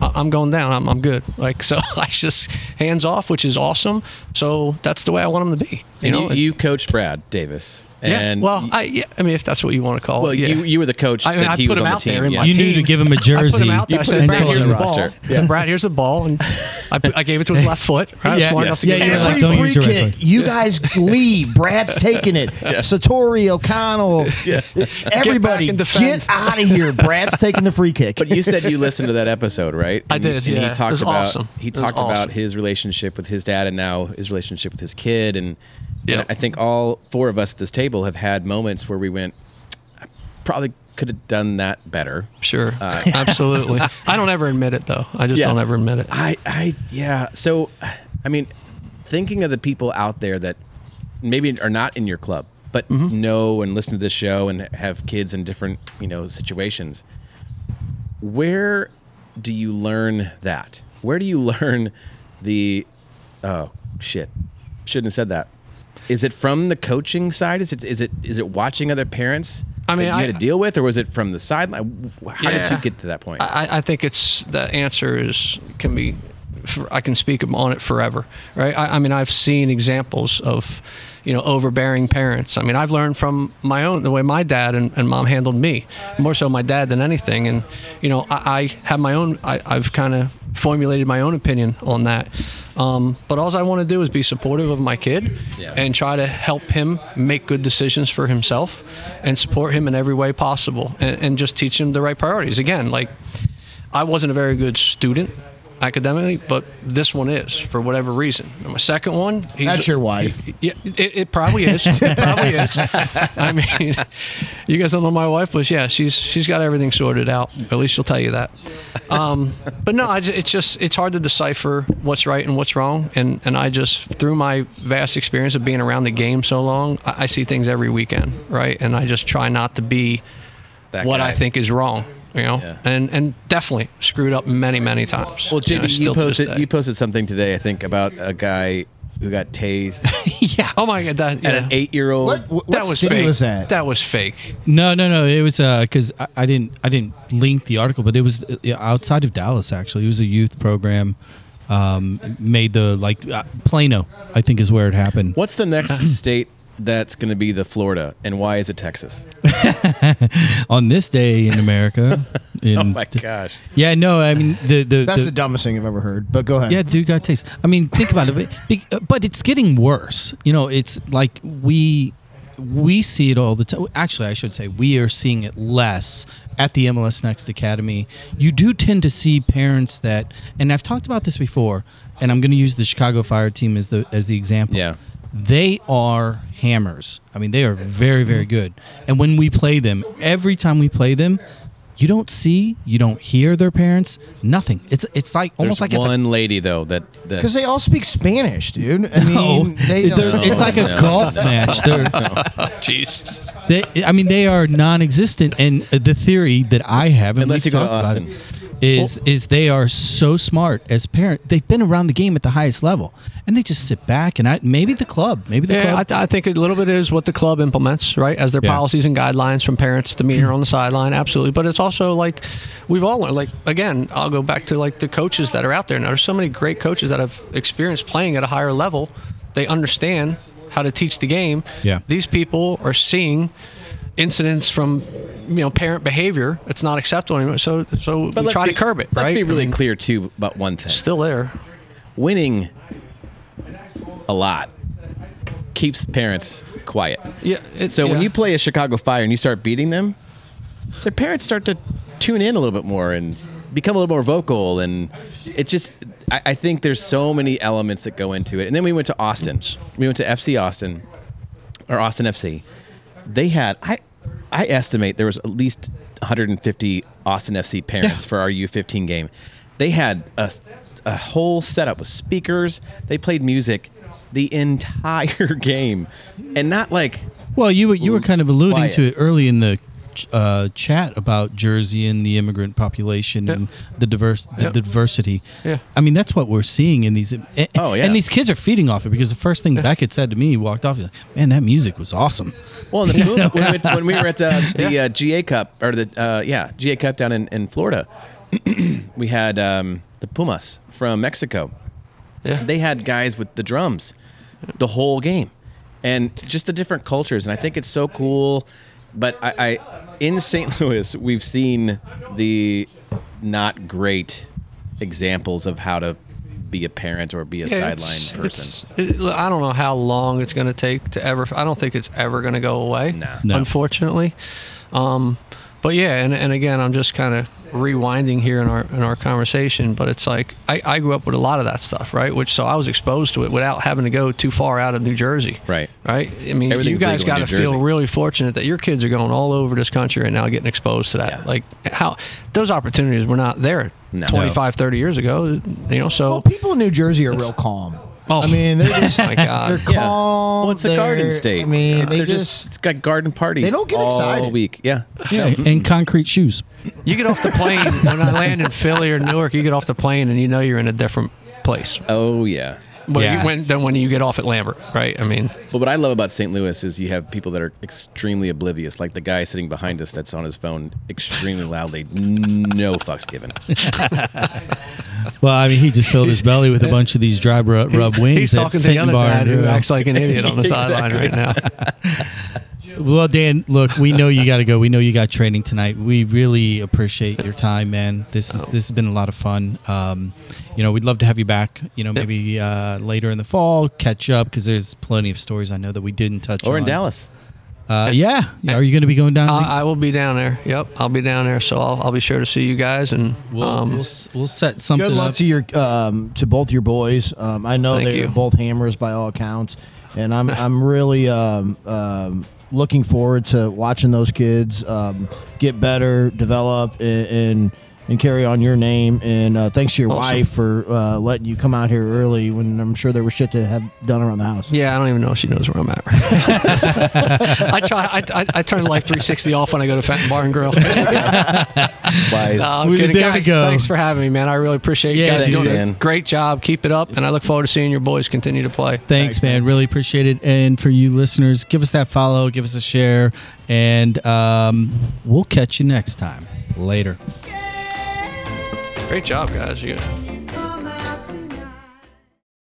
"I- I'm going down. I'm, I'm good. Like so, I just hands off, which is awesome. So that's the way I want him to be. You And know, you, you coached Brad Davis. Yeah. Well, I yeah, I mean, if that's what you want to call well, it. Yeah. you, you were the coach I mean, that I he put was him on the out there team. yeah. my You knew to give him a I put jersey. him out there. You I put said, Brad, here's the the ball. roster. I said, Brad, here's the ball, and I, put, I gave it to his left foot. Right? Yeah, yes. enough to Yeah, get you it. were like, don't free use your kick, right foot. you guys leave. Brad's taking it. Satori, O'Connell, yeah. everybody, and defend. get out of here. Brad's taking the free kick. But you said you listened to that episode, right? I And you- did, And yeah. he talked about awesome. he talked about his relationship with his dad and now his relationship with his kid, and, Yeah. and I think all four of us at this table have had moments where we went, I probably could have done that better. Sure, absolutely. I don't ever admit it though. I just Uh, Yeah. don't ever admit it. I, I, yeah. So, I mean, thinking of the people out there that maybe are not in your club, but Mm-hmm. know and listen to this show and have kids in different, you know, situations. Where do you learn that? Where do you learn the? Oh shit! Shouldn't have said that. Is it from the coaching side? Is it is it is it watching other parents? I mean, that you had I- to deal with, or was it from the sideline? How did you get to that point? I, I think it's the answer is can be. I can speak on it forever, right? I, I mean, I've seen examples of, you know, overbearing parents. I mean, I've learned from my own the way my dad and, and mom handled me, more so my dad than anything. And you know, I, I have my own. I, I've kind of formulated my own opinion on that. Um, but all I want to do is be supportive of my kid Yeah. and try to help him make good decisions for himself and support him in every way possible and, and just teach him the right priorities. Again, like I wasn't a very good student academically, but this one is for whatever reason. And my second one, he's That's your wife. yeah, it, it probably is. It probably is. I mean, you guys don't know my wife, but yeah, she's she's got everything sorted out. At least she'll tell you that. Um, but no, I, ju- it's just it's hard to decipher what's right and what's wrong. And and I just through my vast experience of being around the game so long, I, I see things every weekend, right? And I just try not to be That what guy. I think is wrong. You know, Yeah. and and definitely screwed up many many times. Well, You know, JB, you still posted you posted something today, I think, about a guy who got tased yeah. Oh my god, that and yeah. an eight-year-old. What, what, that what was fake. was that? That was fake. No, no, no. It was because I, I didn't I didn't link the article, but it was uh, outside of Dallas. Actually, it was a youth program. Um, made the like uh, Plano, I think, is where it happened. What's the next state that's going to be the Florida, and why is it Texas? On this day in America. In, Oh my gosh! Yeah, no, I mean the the, That's the, the dumbest thing I've ever heard. But go ahead. Yeah, dude got taste. I mean, think about it. But, uh, but it's getting worse. You know, it's like we we see it all the time. Actually, I should say we are seeing it less at the MLS Next Academy. You do tend to see parents that, and I've talked about this before, and I'm going to use the Chicago Fire team as the as the example. Yeah. They are hammers. I mean, they are very, very good. And when we play them, every time we play them, you don't see, you don't hear their parents, nothing. It's it's like almost There's like it's a one lady though that that Because they all speak Spanish, dude. I no, mean, they don't. it's like a No, golf no, match. They're, Jesus. they, I mean, they are non-existent. And the theory that I have, and Unless you go to talked about Austin. it, is is they are so smart as parents. They've been around the game at the highest level, and they just sit back and I, maybe the club, maybe the Yeah, I, th- I think a little bit is what the club implements, right, as their Yeah. policies and guidelines from parents to meter on the sideline. Absolutely, but it's also like we've all learned. Like again, I'll go back to like the coaches that are out there. Now, there's so many great coaches that have experienced playing at a higher level. They understand how to teach the game. Yeah. These people are seeing incidents from you know parent behavior. It's not acceptable anymore. So so we try be- to curb it. Let's right? be I really mean, clear too about one thing. Still there. Winning a lot keeps parents quiet. Yeah. It, So when you play a Chicago Fire and you start beating them, their parents start to tune in a little bit more and become a little more vocal. And it just, I, I think there's so many elements that go into it. And then we went to Austin. We went to FC Austin or Austin FC. They had, I, I estimate there was at least 150 Austin FC parents Yeah. for our U15 game. They had a, a whole setup with speakers. They played music the entire game, and not like Well, you were you were kind of alluding Quiet. to it early in the uh, chat about Jersey and the immigrant population and the diverse the Yep. diversity. Yeah. I mean that's what we're seeing in these. And, Oh, yeah. And these kids are feeding off it because the first thing Beckett said to me, he walked off, he's like, "Man, that music was awesome." Well, the Puma, when, we went, when we were at uh, the uh, GA Cup or the uh, yeah GA Cup down in, in Florida, we had um, the Pumas from Mexico. Yeah. They had guys with the drums the whole game, and just the different cultures. And I think it's so cool. But I, I in St. Louis, we've seen the not great examples of how to be a parent or be a Yeah, sideline it's- person. it's- it- I don't know how long it's going to take to ever. I don't think it's ever going to go away. Nah. No. Unfortunately. Um, but yeah, and, and again, I'm just kind of rewinding here in our in our conversation. But it's like I, I grew up with a lot of that stuff, right? Which so I was exposed to it without having to go too far out of New Jersey. Right. Right. I mean, you guys got to feel really fortunate that your kids are going all over this country right now, getting exposed to that. Yeah. Like how those opportunities were not there No. 25, 30 years ago. You know, so Well, people in New Jersey are real calm. Oh. I mean, they're just oh my God. they're calm. Well, it's the they're- Garden State. I mean, they they're just, it's got garden parties. They don't get excited all excited. week. Yeah. Yeah, and concrete shoes. You get off the plane when I land in Philly or Newark. You get off the plane and you know you're in a different place. Oh yeah. When Yeah. you, when, than when you get off at Lambert, right? I mean, But what I love about St. Louis is you have people that are extremely oblivious, like the guy sitting behind us that's on his phone extremely loudly, no fucks given. Well, I mean, he just filled his belly with a bunch of these dry rub, rub wings. he's at talking to the Fenton other Bar dad and who acts like an idiot on the sideline right now. Well, Dan, look, we know you got to go. We know you got training tonight. We really appreciate your time, man. This is this has been a lot of fun. Um, you know, we'd love to have you back. You know, maybe uh, later in the fall, catch up because there's plenty of stories I know that we didn't touch. On. Or in on. Dallas. Uh, yeah. Are you going to be going down? to- I, I will be down there. Yep, I'll be down there. So I'll, I'll be sure to see you guys. And we'll, um, we'll we'll set something good luck up. to your um, to both your boys. Um, I know Thank they're you. both hammers by all accounts, and I'm I'm really um, um, looking forward to watching those kids um, get better, develop, and. and and carry on your name, and uh, thanks to your Awesome. wife for uh, letting you come out here early when I'm sure there was shit to have done around the house. yeah, I don't even know if she knows where I'm at. I try. I, I, I turn Life 360 off when I go to Fenton Bar and Grill. Wise. No, I'm We- kidding. there we go. Thanks for having me, man. I really appreciate you Yeah, guys thanks, doing Dan. a great job. Keep it up, and I look forward to seeing your boys continue to play. Thanks, man. Really appreciate it. And for you listeners, give us that follow, give us a share, and um, we'll catch you next time. Later. Great job, guys. You